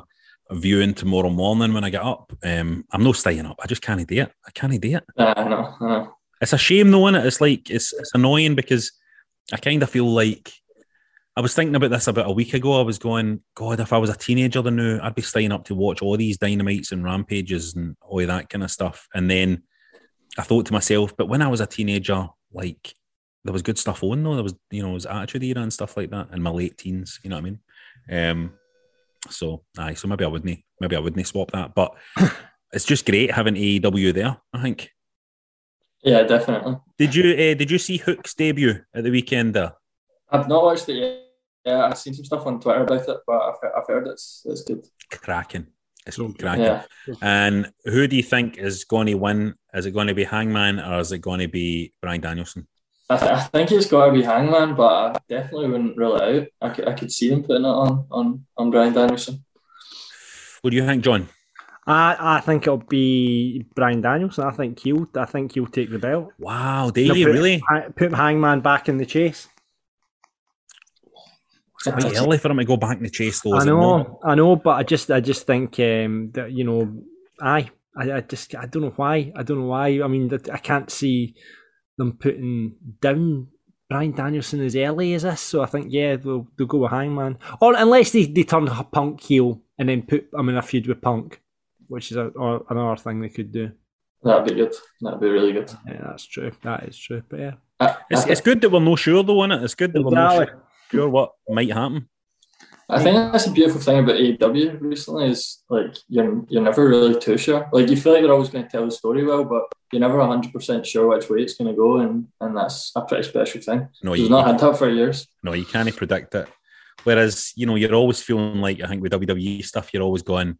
viewing tomorrow morning when I get up. Um, I'm not staying up. I just can't do it. I can't do it. Uh, I know, I know. It's a shame though, innit? It's like it's it's annoying because I kind of feel like I was thinking about this about a week ago. I was going, God, if I was a teenager then now, I'd be staying up to watch all these dynamites and rampages and all that kind of stuff. And then I thought to myself, but when I was a teenager, like there was good stuff on though. There was, you know, it was attitude era and stuff like that in my late teens, you know what I mean? Um so aye, so maybe I wouldn't maybe I wouldn't swap that. But (laughs) it's just great having AEW there, I think. Yeah, definitely. Did you uh, did you see Hook's debut at the weekend there? I've not watched it yet. Yeah, I've seen some stuff on Twitter about it, but I've, I've heard it's, it's good. Cracking. It's cracking. Yeah. And who do you think is going to win? Is it going to be Hangman or is it going to be Bryan Danielson? I, th- I think it's got to be Hangman, but I definitely wouldn't rule it out. I could, I could see them putting it on, on, on Bryan Danielson. What do you think, John? I, I think it'll be Bryan Danielson. I think he'll I think he'll take the belt. Wow, do They'll put- really? ha- put Hangman back in the chase. It's a bit early for him to go back in the chase, though. I is it not? know, I know, but I just I just think um, that you know, I, I I just I don't know why. I don't know why. I mean, I can't see them putting down Bryan Danielson as early as this. So I think yeah, they'll they'll go with Hangman, or unless they, they turn Punk heel and then put him in a feud with Punk, which is a, or another thing they could do. That'd be good. That'd be really good. Yeah, that's true. That is true. But yeah, I, It's, I, it's good that we're not sure, though, is it? It's good that we're not sure, sure what might happen. I think that's a beautiful thing about AEW recently is like you're you're never really too sure. Like you feel like they're always going to tell the story well, but you're never hundred percent sure which way it's going to go, and and that's a pretty special thing. No, You've not had that for years. no, you can't predict it. Whereas, you know, you're always feeling like, I think with WWE stuff, you're always going,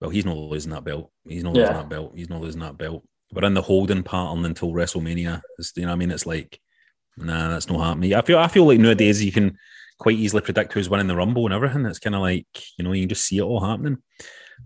well, he's not losing that belt. He's not losing that belt. He's not losing that belt. We're in the holding pattern until WrestleMania. It's, you know what I mean? It's like, nah, that's not happening. I feel I feel like nowadays you can quite easily predict who's winning the Rumble and everything. It's kind of like, you know, you can just see it all happening,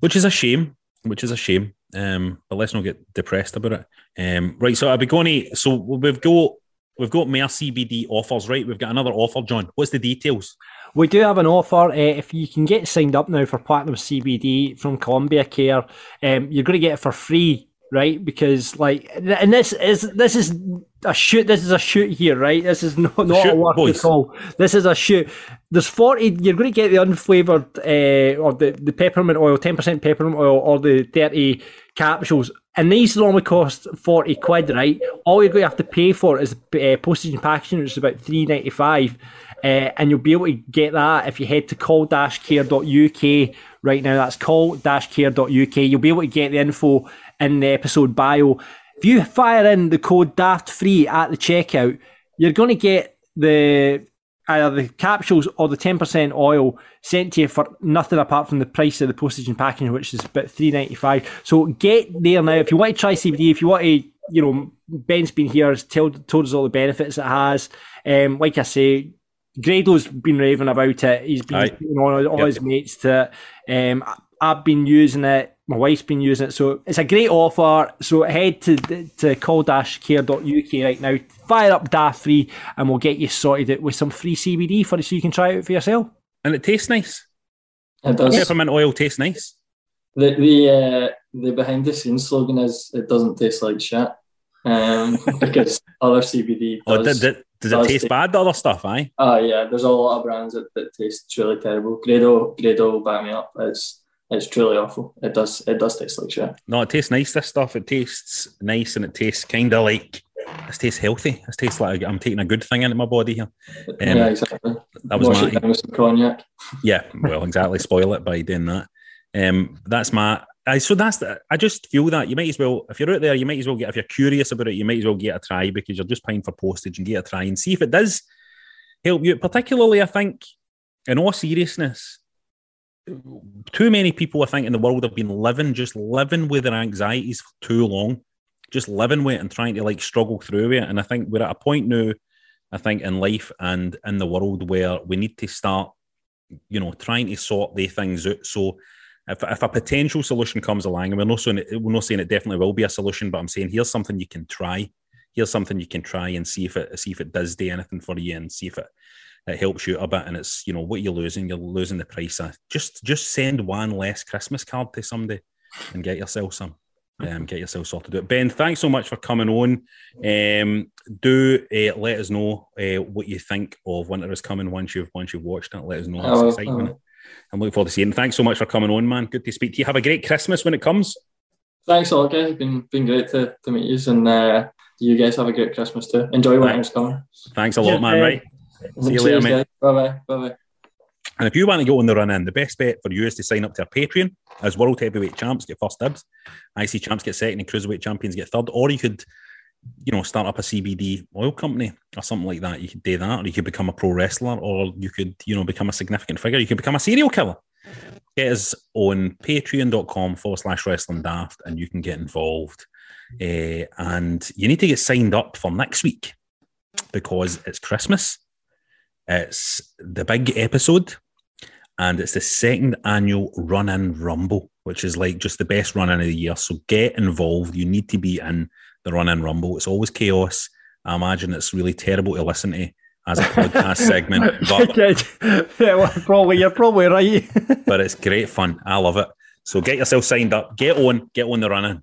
which is a shame, which is a shame. Um, but let's not get depressed about it. Um, right, so I'll be going to, so we've got, we've got more CBD offers, right? We've got another offer, John. What's the details? We do have an offer. Uh, if you can get signed up now for Platinum CBD from Columbia Care, um, you're going to get it for free, right? Because like, and this is this is a shoot. This is a shoot here, right? This is (laughs) not not a work boys. at all. This is a shoot. There's forty. You're going to get the unflavored uh, or the the peppermint oil, ten percent peppermint oil, or the thirty capsules. And these normally cost forty quid, right? All you're going to have to pay for is uh, postage and packaging, which is about three ninety five. Uh, and you'll be able to get that if you head to call-care.uk right now. That's call-care.uk. You'll be able to get the info in the episode bio. If you fire in the code DAFT free at the checkout, you're going to get the either the capsules or the 10% oil sent to you for nothing apart from the price of the postage and packaging, which is about three ninety five. So get there now. If you want to try CBD, if you want to, you know, Ben's been here, has told, told us all the benefits it has. Um, like I say, Grado's been raving about it. He's been putting all, Yep. his mates to it. Um, I've been using it. My wife's been using it. So it's a great offer. So head to to call-care.uk right now. Fire up DAF free and we'll get you sorted out with some free CBD for it so you can try it out for yourself. And it tastes nice. It does. Peppermint oil tastes nice. The the uh, the behind the scenes slogan is it doesn't taste like shit. Um, (laughs) because other CBD Oh, does. did, did, does it does taste taste- bad, the other stuff, aye? Oh yeah, there's a lot of brands that, that taste truly terrible. Grado Grado back me up. It's it's truly awful. It does it does taste like shit. No, it tastes nice, this stuff. It tastes nice and it tastes kind of like, this tastes healthy. This tastes like I'm taking a good thing into my body here. Um, yeah, exactly. that was Wash my- it some cognac. (laughs) Yeah, well, exactly. Spoil it by doing that. Um, that's my. I, so that's the, I just feel that you might as well, if you're out there, you might as well get. If you're curious about it, you might as well get a try because you're just paying for postage and get a try and see if it does help you. Particularly, I think, in all seriousness, too many people I think in the world have been living just living with their anxieties for too long, just living with it and trying to like struggle through it. And I think we're at a point now, I think in life and in the world where we need to start you know, trying to sort the things out. So if, if a potential solution comes along, and we're not saying it, we're not saying it definitely will be a solution, but I'm saying here's something you can try. Here's something you can try and see if it see if it does do anything for you and see if it it helps you a bit. And it's you know what you're losing, you're losing the price. Of. Just just send one less Christmas card to somebody and get yourself some. Um, get yourself sorted out. Ben, thanks so much for coming on. Um, do uh, let us know uh, what you think of Winter is Coming once you've once you've watched it. Let us know. I will, It's I exciting. will. I'm looking forward to seeing. it. Thanks so much for coming on, man. Good to speak to you. Have a great Christmas when it comes. Thanks a lot, guys. It's been been great to, to meet you, and uh, you guys have a great Christmas too. Enjoy winter's coming. Thanks a lot, man. Right. See you later, mate. Bye bye. Bye bye. And if you want to go on the run in, the best bet for you is to sign up to our Patreon as World Heavyweight Champs get first dibs, IC Champs get second, and Cruiserweight Champions get third. Or you could, you know, start up a CBD oil company or something like that. You could do that, or you could become a pro wrestler, or you could, you know, become a significant figure. You could become a serial killer. Get us on patreon.com forward slash wrestling daft and you can get involved. Eh, and you need to get signed up for next week because it's Christmas. It's the big episode, and it's the second annual Run In Rumble, which is like just the best run in of the year. So get involved. You need to be in the Run In Rumble. It's always chaos. I imagine it's really terrible to listen to as a podcast (laughs) segment, but, (laughs) yeah, well, probably you're probably right. (laughs) but it's great fun. I love it. So get yourself signed up. Get on. Get on the run in.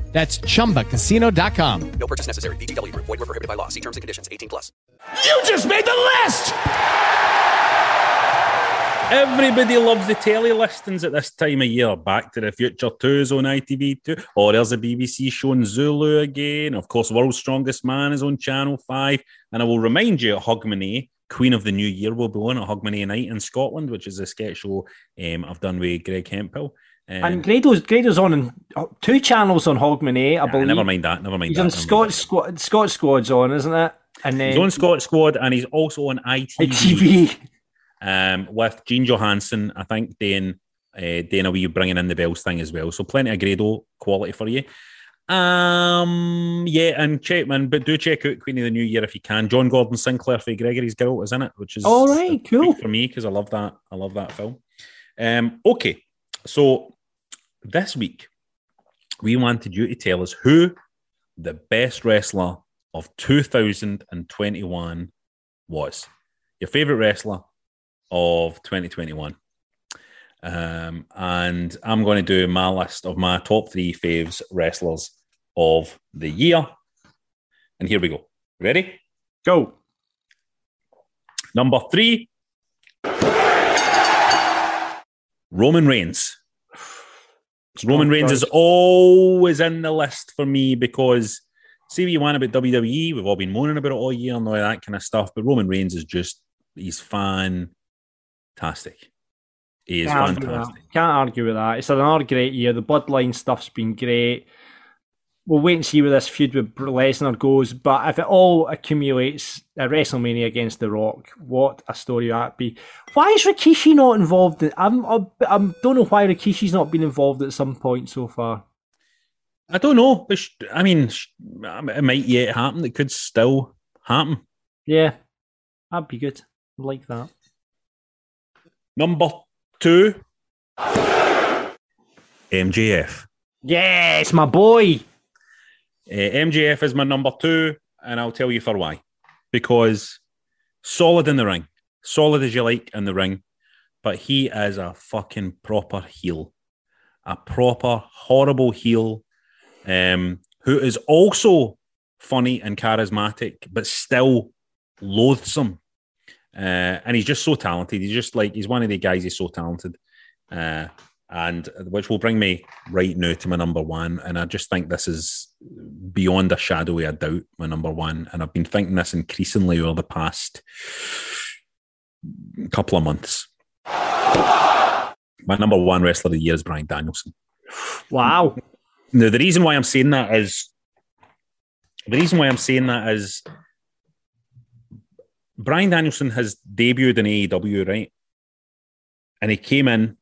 That's chumbacasino.com. No purchase necessary. VGW Group. Void were prohibited by law. See terms and conditions. 18 plus. You just made the list! Everybody loves the telly listings at this time of year. Back to the Future 2 is on ITV2. Or there's a BBC show showing Zulu again. Of course, World's Strongest Man is on Channel 5. And I will remind you, Hogmanay, Queen of the New Year, will be on at Hogmanay Night in Scotland, which is a sketch show um, I've done with Greg Hemphill. Um, and Grado's Grado's on in, uh, two channels on Hogmanay, I nah, believe. never mind that. Never mind He's that. on Scotch Squad. Scotch Squad's on, isn't it? And then He's on Scot Squad and he's also on ITV, TV. um, with Jean Johansson, I think, doing, uh, doing a wee bringing in the bells thing as well. So plenty of Grado quality for you. Um, yeah, and check, man, but do check out Queen of the New Year if you can. John Gordon Sinclair for Gregory's Girl is in it, which is All right, cool. for me because I love that. I love that film. Um, okay, so this week we wanted you to tell us who the best wrestler of 2021 was. Your favorite wrestler of 2021. Um, and I'm going to do my list of my top three faves wrestlers of the year. And here we go. Ready? Go. Number three, Roman Reigns. Roman Oh, Reigns is always in the list for me because see what you want about WWE. We've all been moaning about it all year and all that kind of stuff. But Roman Reigns is just he's fantastic. He is Can't argue fantastic. that. Can't argue with that. It's another great year. The Bloodline stuff's been great. We'll wait and see where this feud with Lesnar goes. But if it all accumulates at WrestleMania against The Rock, what a story that'd be. Why is Rikishi not involved? In, I'm, I'm, I don't know why Rikishi's not been involved at some point so far. I don't know. but sh- I mean, sh- it might yet happen. It could still happen. Yeah, that'd be good. I'd like that. Number two, MJF. Yes, my boy. Uh, MJF is my number two, and I'll tell you for why. Because solid in the ring, solid as you like in the ring, but he is a fucking proper heel, a proper horrible heel, um, who is also funny and charismatic, but still loathsome. Uh, and he's just so talented. He's just like he's one of the guys. He's so talented, uh, and uh, which will bring me right now to my number one. And I just think this is beyond a shadow of a doubt my number one. And I've been thinking this increasingly over the past couple of months. My number one wrestler of the year is Bryan Danielson. Wow. Now, the reason why I'm saying that is the reason why I'm saying that is Bryan Danielson has debuted in AEW, right? And he came in,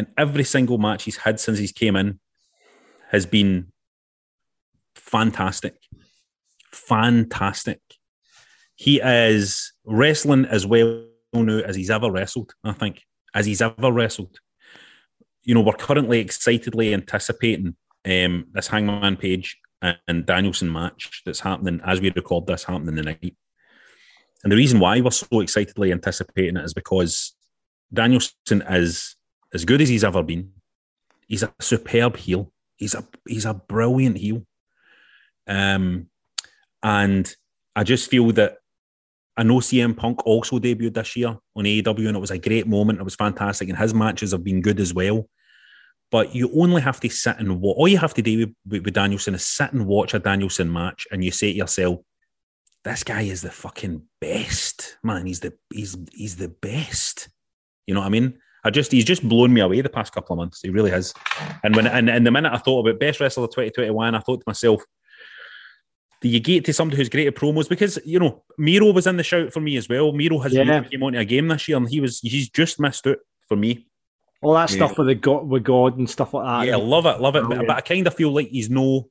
and every single match he's had since he's came in has been fantastic. Fantastic. He is wrestling as well now as he's ever wrestled, I think, as he's ever wrestled you know, we're currently excitedly anticipating um, this Hangman Page and, Danielson match that's happening as we record this happening tonight. And the reason why we're so excitedly anticipating it is because Danielson is as good as he's ever been. He's a superb heel. He's a he's a brilliant heel. Um, and I just feel that I know CM Punk also debuted this year on AEW, and it was a great moment. It was fantastic, and his matches have been good as well. But you only have to sit and watch. All you have to do with, with, Danielson is sit and watch a Danielson match, and you say to yourself, "This guy is the fucking best, man. He's the he's he's the best." You know what I mean? I just he's just blown me away the past couple of months. He really has. And when and, and the minute I thought about best wrestler of 2021, I thought to myself, do you get to somebody who's great at promos? Because you know, Miro was in the shout for me as well. Miro has Yeah. came onto a game this year, and he was he's just missed out for me. All that Yeah. stuff with the God, with God and stuff like that. yeah, love it, love it. But, oh, Brilliant. but I kind of feel like he's no,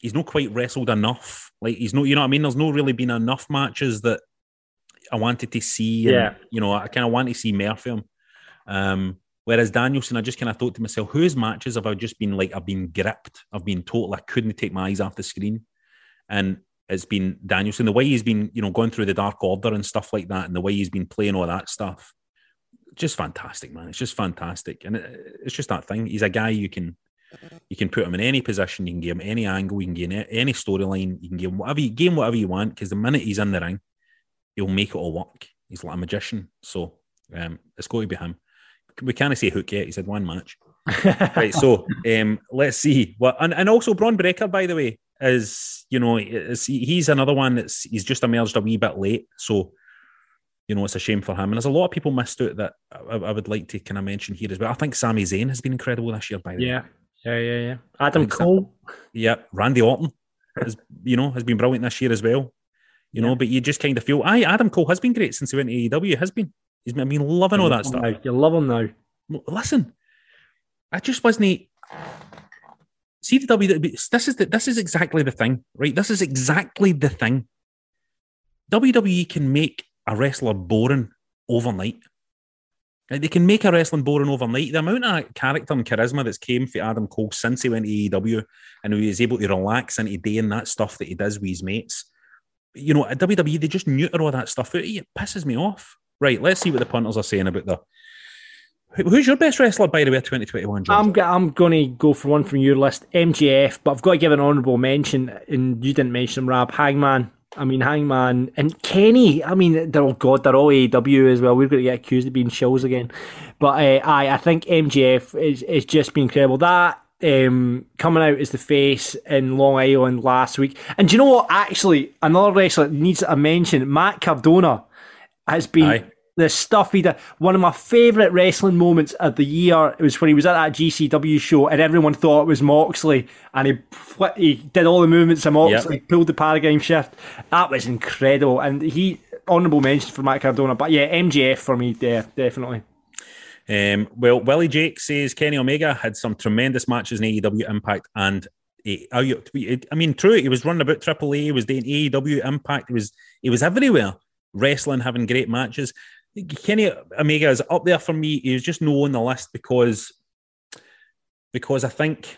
he's not quite wrestled enough. Like he's no, you know what I mean? There's no really been enough matches that I wanted to see. And, Yeah. you know, I kind of want to see more from. Um, whereas Danielson, I just kind of thought to myself, whose matches have I just been like, I've been gripped. I've been total, I couldn't take my eyes off the screen. And it's been Danielson, the way he's been, you know, going through the Dark Order and stuff like that, and the way he's been playing all that stuff, just fantastic, man. It's just fantastic, and it, it's just that thing. He's a guy you can, you can put him in any position, you can give him any angle, you can give him any storyline, you can give him whatever, you give him whatever you want. Because the minute he's in the ring, he'll make it all work. He's like a magician, so um, it's got to be him. We can't say hook yet. He's had one match (laughs) right, so um, let's see. Well, and, and also Bron Breakker, by the way, is you know is, he's another one that's he's just emerged a wee bit late. So you know it's a shame for him. And there's a lot of people missed out that I, I would like to kind of mention here as well. I think Sami Zayn has been incredible this year. By the way, yeah, yeah, yeah, yeah. Adam Cole. yeah. Randy Orton has you know has been brilliant this year as well. You know, but you just kind of feel, aye, Adam Cole has been great since he went to AEW. Has been. He's been, I've been loving all that stuff. Now, You love him now. Listen, I just wasn't. See the WWE. This is the, this is exactly the thing, right? This is exactly the thing. WWE can make a wrestler boring overnight. Like, they can make a wrestling boring overnight. The amount of character and charisma that's came for Adam Cole since he went to AEW and he was able to relax into doing that stuff that he does with his mates. You know, at WWE, they just neuter all that stuff out. of you. It pisses me off. Right, let's see what the punters are saying about the. Who's your best wrestler, by the way, 2021, John? I'm, I'm going to go for one from your list, MJF, but I've got to give an honourable mention, and you didn't mention him, Rab Hangman. I mean, Hangman and Kenny. I mean, they're all God. They're all AEW as well. We're going to get accused of being shills again. But uh, I, I think MJF is is just been incredible. That um, coming out as the face in Long Island last week. And do you know what? Actually, another wrestler needs a mention. Matt Cardona has been Aye. the stuff he did. One of my favourite wrestling moments of the year was when he was at that GCW show and everyone thought it was Moxley and he he did all the movements of Moxley, pulled the paradigm shift. That was incredible. And he honourable mention for Matt Cardona. But yeah, MJF for me, yeah, definitely. Um, well, Willie Jake says Kenny Omega had some tremendous matches in AEW Impact and eh, you- I mean, true. He was running about Triple A. He was doing AEW Impact. He was he was everywhere, wrestling, having great matches. Kenny Omega is up there for me. He was just no on the list because because I think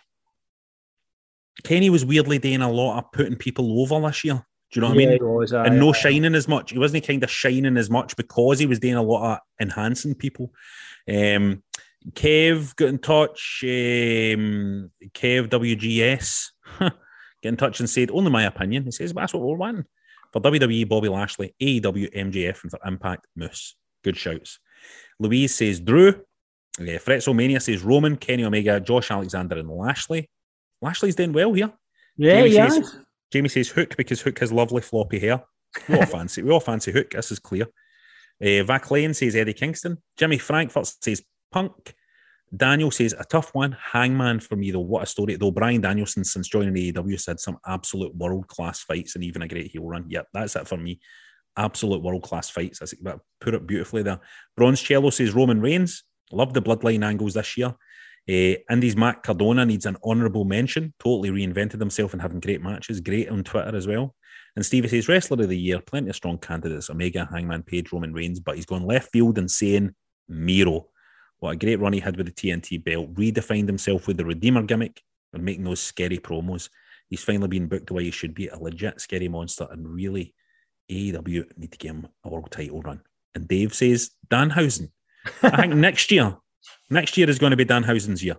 Kenny was weirdly doing a lot of putting people over this year. Do you know what Yeah, I mean? was, aye, and no shining as much. He wasn't kind of shining as much because he was doing a lot of enhancing people. Um, Kev got in touch. Um, Kev WGS (laughs) get in touch and said, "Only my opinion." He says, "But that's what we're wanting for WWE." Bobby Lashley, AEW, MJF, and for Impact Moose. Good shouts. Louise says Drew. Uh, Fretzomania says Roman, Kenny Omega, Josh Alexander, and Lashley. Lashley's doing well here. Yeah, Jamie yeah. says, Jamie says Hook because Hook has lovely floppy hair. We all (laughs) fancy. We all fancy Hook. This is clear. Uh, Vac Lane says Eddie Kingston. Jimmy Frankfurt says Punk. Daniel says a tough one. Hangman for me though. What a story. Though Bryan Danielson since joining AEW has had some absolute world class fights and even a great heel run. Yep, that's it for me. Absolute world class fights. That's put it beautifully there. Bronze Cello says Roman Reigns. Love the bloodline angles this year. Uh, Indy's Matt Cardona needs an honourable mention. Totally reinvented himself and having great matches. Great on Twitter as well. And Stevie says Wrestler of the Year. Plenty of strong candidates. Omega, Hangman Page, Roman Reigns. But he's gone left field and saying Miro. What a great run he had with the TNT belt. Redefined himself with the Redeemer gimmick and making those scary promos. He's finally been booked the way he should be. A legit scary monster. And really, AEW need to give him a world title run. And Dave says Danhausen. I think (laughs) next year, next year is going to be Danhausen's year.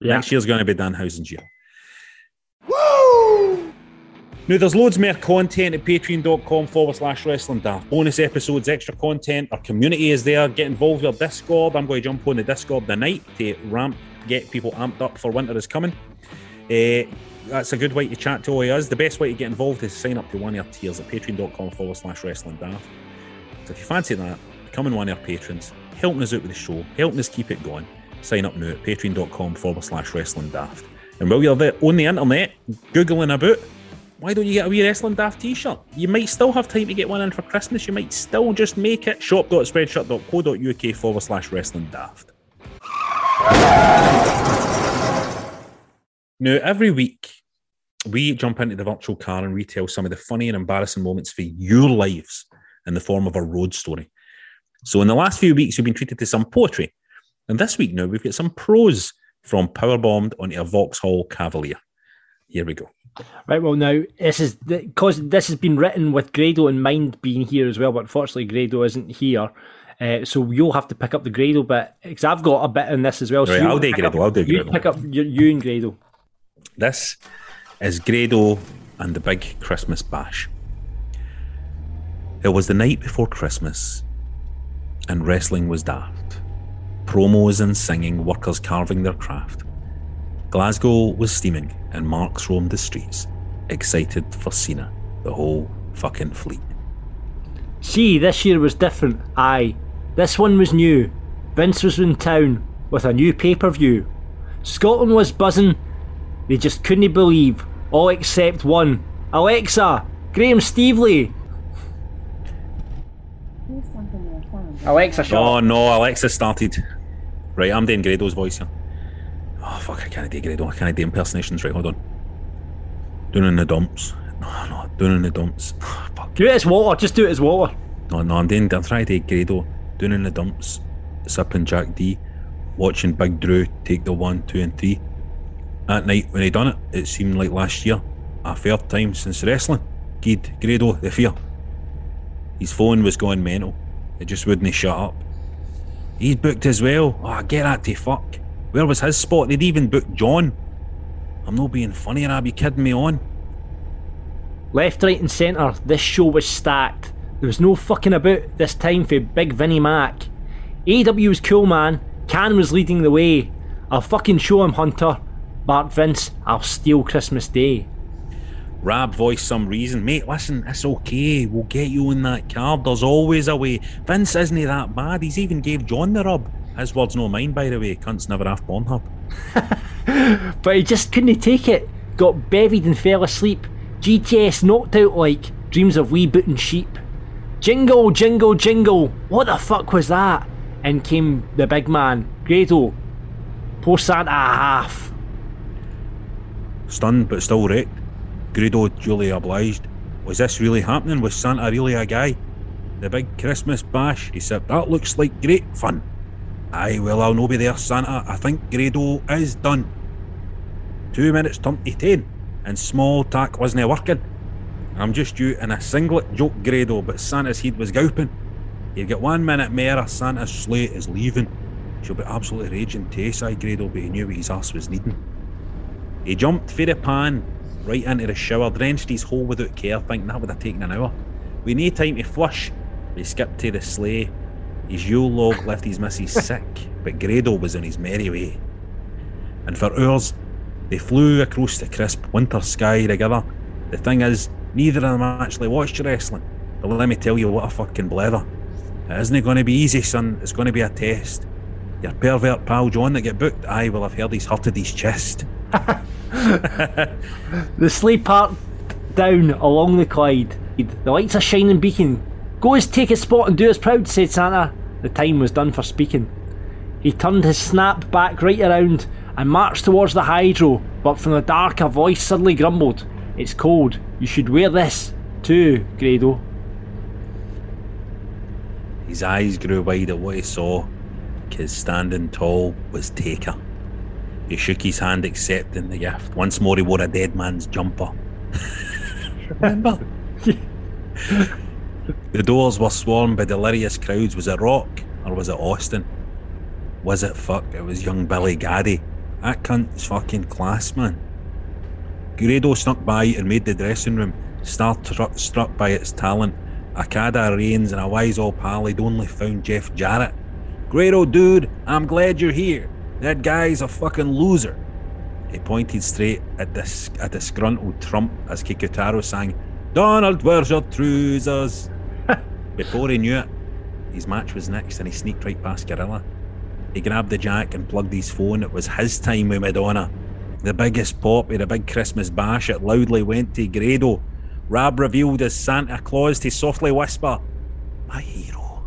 Yeah. Next year is going to be Danhausen's year. Now, there's loads more content at patreon.com forward slash wrestling daft. Bonus episodes, extra content. Our community is there. Get involved with our Discord. I'm going to jump on the Discord tonight to ramp, get people amped up for winter is coming. Uh, that's a good way to chat to all of us. The best way to get involved is sign up to one of our tiers at patreon.com forward slash wrestling daft. So if you fancy that, becoming one of our patrons, helping us out with the show, helping us keep it going, sign up now at patreon.com forward slash wrestling daft. And while you're there on the internet, Googling about, why don't you get a wee wrestling daft t-shirt? You might still have time to get one in for Christmas. You might still just make it. shop.spreadshirt.co.uk forward slash wrestling daft. Now, every week, we jump into the virtual car and retell some of the funny and embarrassing moments for your lives in the form of a road story. So, in the last few weeks, we've been treated to some poetry. And this week now, we've got some prose from Powerbombed onto a Vauxhall Cavalier. Here we go. Right, well, now, this is because this has been written with Grado in mind being here as well, but unfortunately, Grado isn't here. Uh, so you'll have to pick up the Grado bit because I've got a bit in this as well. So Right, you I'll do Grado, up- I'll do You Grado. pick up you, you and Grado. This is Grado and the Big Christmas Bash. It was the night before Christmas, and wrestling was daft. Promos and singing, workers carving their craft. Glasgow was steaming, and Marks roamed the streets, excited for Cena, the whole fucking fleet. See, this year was different. Aye, this one was new. Vince was in town with a new pay per view. Scotland was buzzing. They just couldn't believe, all except one. Alexa, Graham Stevely. Alexa, shut Oh no, Alexa started. Right, I'm doing Grado's voice here. Oh fuck, I can't do Grado. I can't do impersonations. Right, hold on. Down in the dumps. No, no, down in the dumps. (sighs) Oh, fuck. Do it as water. Just do it as water. No, no, I'm doing. I'm trying to take Grado. Down in the dumps, sipping Jack D, watching Big Drew take the one, two, and three. That night when he done it, it seemed like last year, a third time since wrestling. Gid Grado the fear. His phone was going mental. It just wouldn't shut up. He's booked as well. Oh, get that to fuck. Where was his spot? They'd even booked John. I'm not being funny, or I'd be kidding me on. Left, right, and centre, this show was stacked. There was no fucking about this time for Big Vinnie Mac. AEW was cool, man. Khan was leading the way. I'll fucking show him, Hunter. Bart Vince, I'll steal Christmas Day. Rab voiced some reason. Mate, listen, it's okay. We'll get you in that card. There's always a way. Vince isn't he that bad. He's even gave John the rub. His words, no mine, by the way. Cunts never have Pornhub. (laughs) But he just couldn't take it. Got bevied and fell asleep. GTS knocked out like dreams of wee booting sheep. Jingle, jingle, jingle. What the fuck was that? In came the big man, Grado. Poor Santa a half. Stunned but still wrecked. Grado duly obliged. Was this really happening? Was Santa really a guy? The big Christmas bash, he said, that looks like great fun. Aye, well, I'll no be there, Santa. I think Grado is done. Two minutes to ten, and small tack wasn't working. I'm just you in a singlet joke, Grado, but Santa's head was gowping. You get one minute more, or Santa's sleigh is leaving. She'll be absolutely raging say Grado, but he knew what his ass was needing. He jumped for the pan, right into the shower, drenched his hole without care, thinking that would have taken an hour. We need time to flush. we skipped to the sleigh. His Yule log left his missus sick, but Grado was on his merry way. And for hours, they flew across the crisp winter sky together. The thing is, neither of them actually watched wrestling. But let me tell you what a fucking blether. It isn't going to be easy, son. It's going to be a test. Your pervert pal John that get booked, aye, well, I've heard he's hurted his chest. (laughs) The sleigh parked down along the Clyde. The lights are shining beacon. Go us take his spot and do us proud, said Santa. The time was done for speaking. He turned his snap back right around and marched towards the hydro, but from the dark a voice suddenly grumbled. It's cold. You should wear this, too, Grado. His eyes grew wide at what he saw, saw, 'cause standing tall was Taker. He shook his hand accepting the gift. Once more he wore a dead man's jumper. (laughs) Remember? (laughs) the doors were swarmed by delirious crowds. Was it Rock or was it Austin? Was it fuck? It was young Billy Gaddy. That cunt's fucking class, man. Grado snuck by and made the dressing room, star struck, by its talent. Akada Reigns and a wise old pal had only found Jeff Jarrett. Grado, dude, I'm glad you're here. That guy's a fucking loser. He pointed straight at the at the disgruntled Trump as Kikutaro sang, Donald, where's your trousers? Before he knew it, his match was next and he sneaked right past Gorilla. He grabbed the jack and plugged his phone. It was his time with Madonna. The biggest pop at a big Christmas bash, it loudly went to Grado. Rab revealed as Santa Claus to softly whisper, My hero.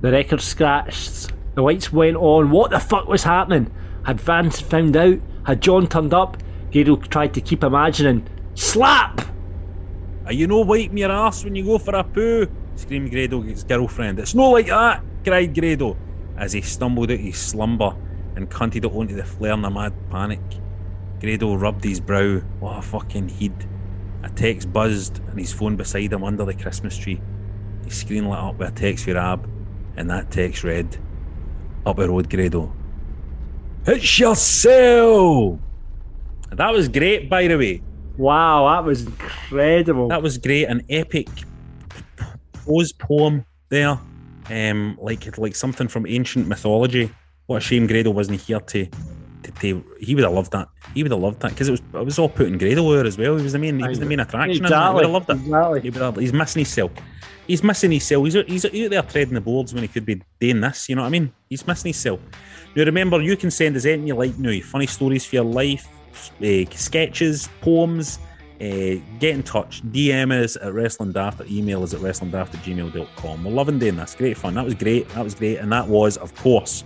The record scratched. The lights went on. What the fuck was happening? Had Vance found out? Had John turned up? Grado tried to keep imagining. Slap! Are you no wiping your ass when you go for a poo? Screamed Grado his girlfriend. It's no like that, cried Grado as he stumbled out of his slumber and cunted it onto the flare in a mad panic. Grado rubbed his brow. What a fucking heat. A text buzzed and his phone beside him under the Christmas tree. His screen lit up with a text for Ab, and that text read, Up the road, Grado. It's yourself! That was great, by the way. Wow, that was incredible. That was great. An epic prose poem there. Um, like like something from ancient mythology. What a shame Grado wasn't here to, to, to he would have loved that. He would have loved that because it was it was all put in Grado over as well. He was the main he was the main attraction. that. He would have loved it. Exactly. He would have, he's missing his cell. He's missing his cell. He's, he's out there treading the boards when he could be doing this. You know what I mean? He's missing his cell. Now remember, you can send us anything you like now. Funny stories for your life, uh, sketches, poems. Uh, get in touch. DM us at Wrestling Daft or email us at wrestlingdaft at gmail.com. We're loving doing this. Great fun. That was great. That was great. And that was, of course,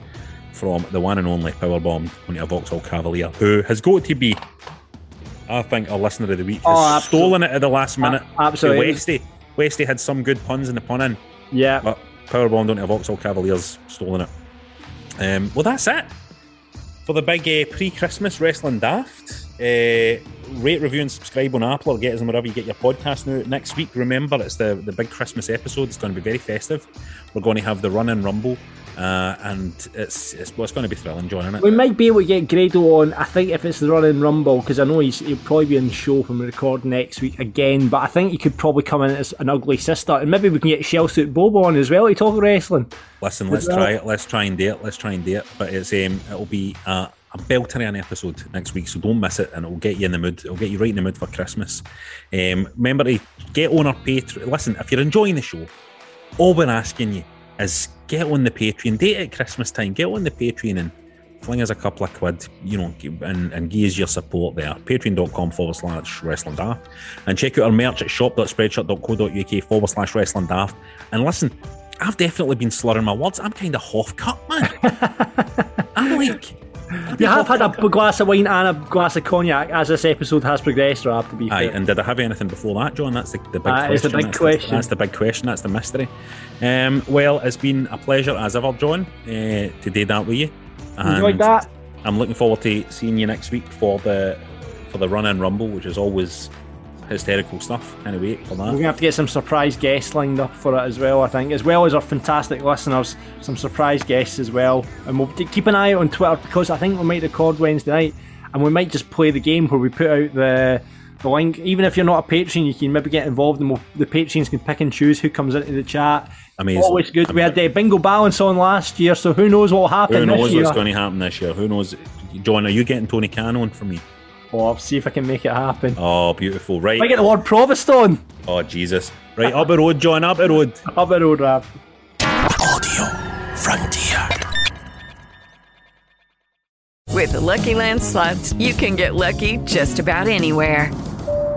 from the one and only Powerbomb onto a Vauxhall Cavalier, who has got to be, I think, a listener of the week. Has Oh, stolen it at the last minute. absolutely. Westy. Westy had some good puns in the pun in. Yeah. But Powerbomb onto a Vauxhall Cavaliers, stolen it. Um, well, that's it for the big uh, pre-Christmas wrestling daft. Uh, rate, review, and subscribe on Apple or get us on wherever you get your podcast now. Next week, remember it's the the big Christmas episode. It's going to be very festive. We're going to have the Run and Rumble. Uh, and it's, it's, well, it's going to be thrilling, John, isn't it? We might be able to get Grado on. I think if it's the run and rumble, because I know he's he'll probably be on the show when we record next week again. But I think he could probably come in as an ugly sister, and maybe we can get Shell Suit Bobo on as well to talk wrestling. Listen, let's well. try it. Let's try and do it. Let's try and do it. But it's um, it'll be a, a belter of an episode next week, so don't miss it, and it'll get you in the mood. It'll get you right in the mood for Christmas. Um, remember to get on our Patreon. Listen, if you're enjoying the show, all we're asking you is get on the Patreon. Date at Christmas time. Get on the Patreon and fling us a couple of quid, you know, and, and give us your support there. Patreon.com forward slash wrestling daft. And check out our merch at shop.spreadshirt.co.uk forward slash wrestling daft. And listen, I've definitely been slurring my words. I'm kind of half cut, man. (laughs) I'm like. You have had a glass of wine and a glass of cognac as this episode has progressed, Rab, to be fair. Aye, and did I have anything before that, John? That's the, the big That is question. the big that's question. The, that's the big question. That's the mystery. Um, well, it's been a pleasure as ever, John, uh, to do that with you. Enjoyed that. I'm looking forward to seeing you next week for the for the run and rumble, which is always hysterical stuff. Can't wait for We're going to have to get some surprise guests lined up for it as well, I think, as well as our fantastic listeners, some surprise guests as well. And we'll keep an eye on Twitter because I think we might record Wednesday night and we might just play the game where we put out the the link. Even if you're not a patron, you can maybe get involved and we'll, the patrons can pick and choose who comes into the chat. Amazing. Always good. We had uh, Bingo Balance on last year, so who knows what will happen Who this knows year. what's going to happen this year? Who knows? John, are you getting Tony Khan on for me? Oh, I'll see if I can make it happen. Oh, beautiful. Right. I get the word Provost on. Oh, Jesus. Right, up the road, John, up the road. (laughs) Up the road, Rab. Audio Frontier. With the Lucky Land slots, you can get lucky just about anywhere.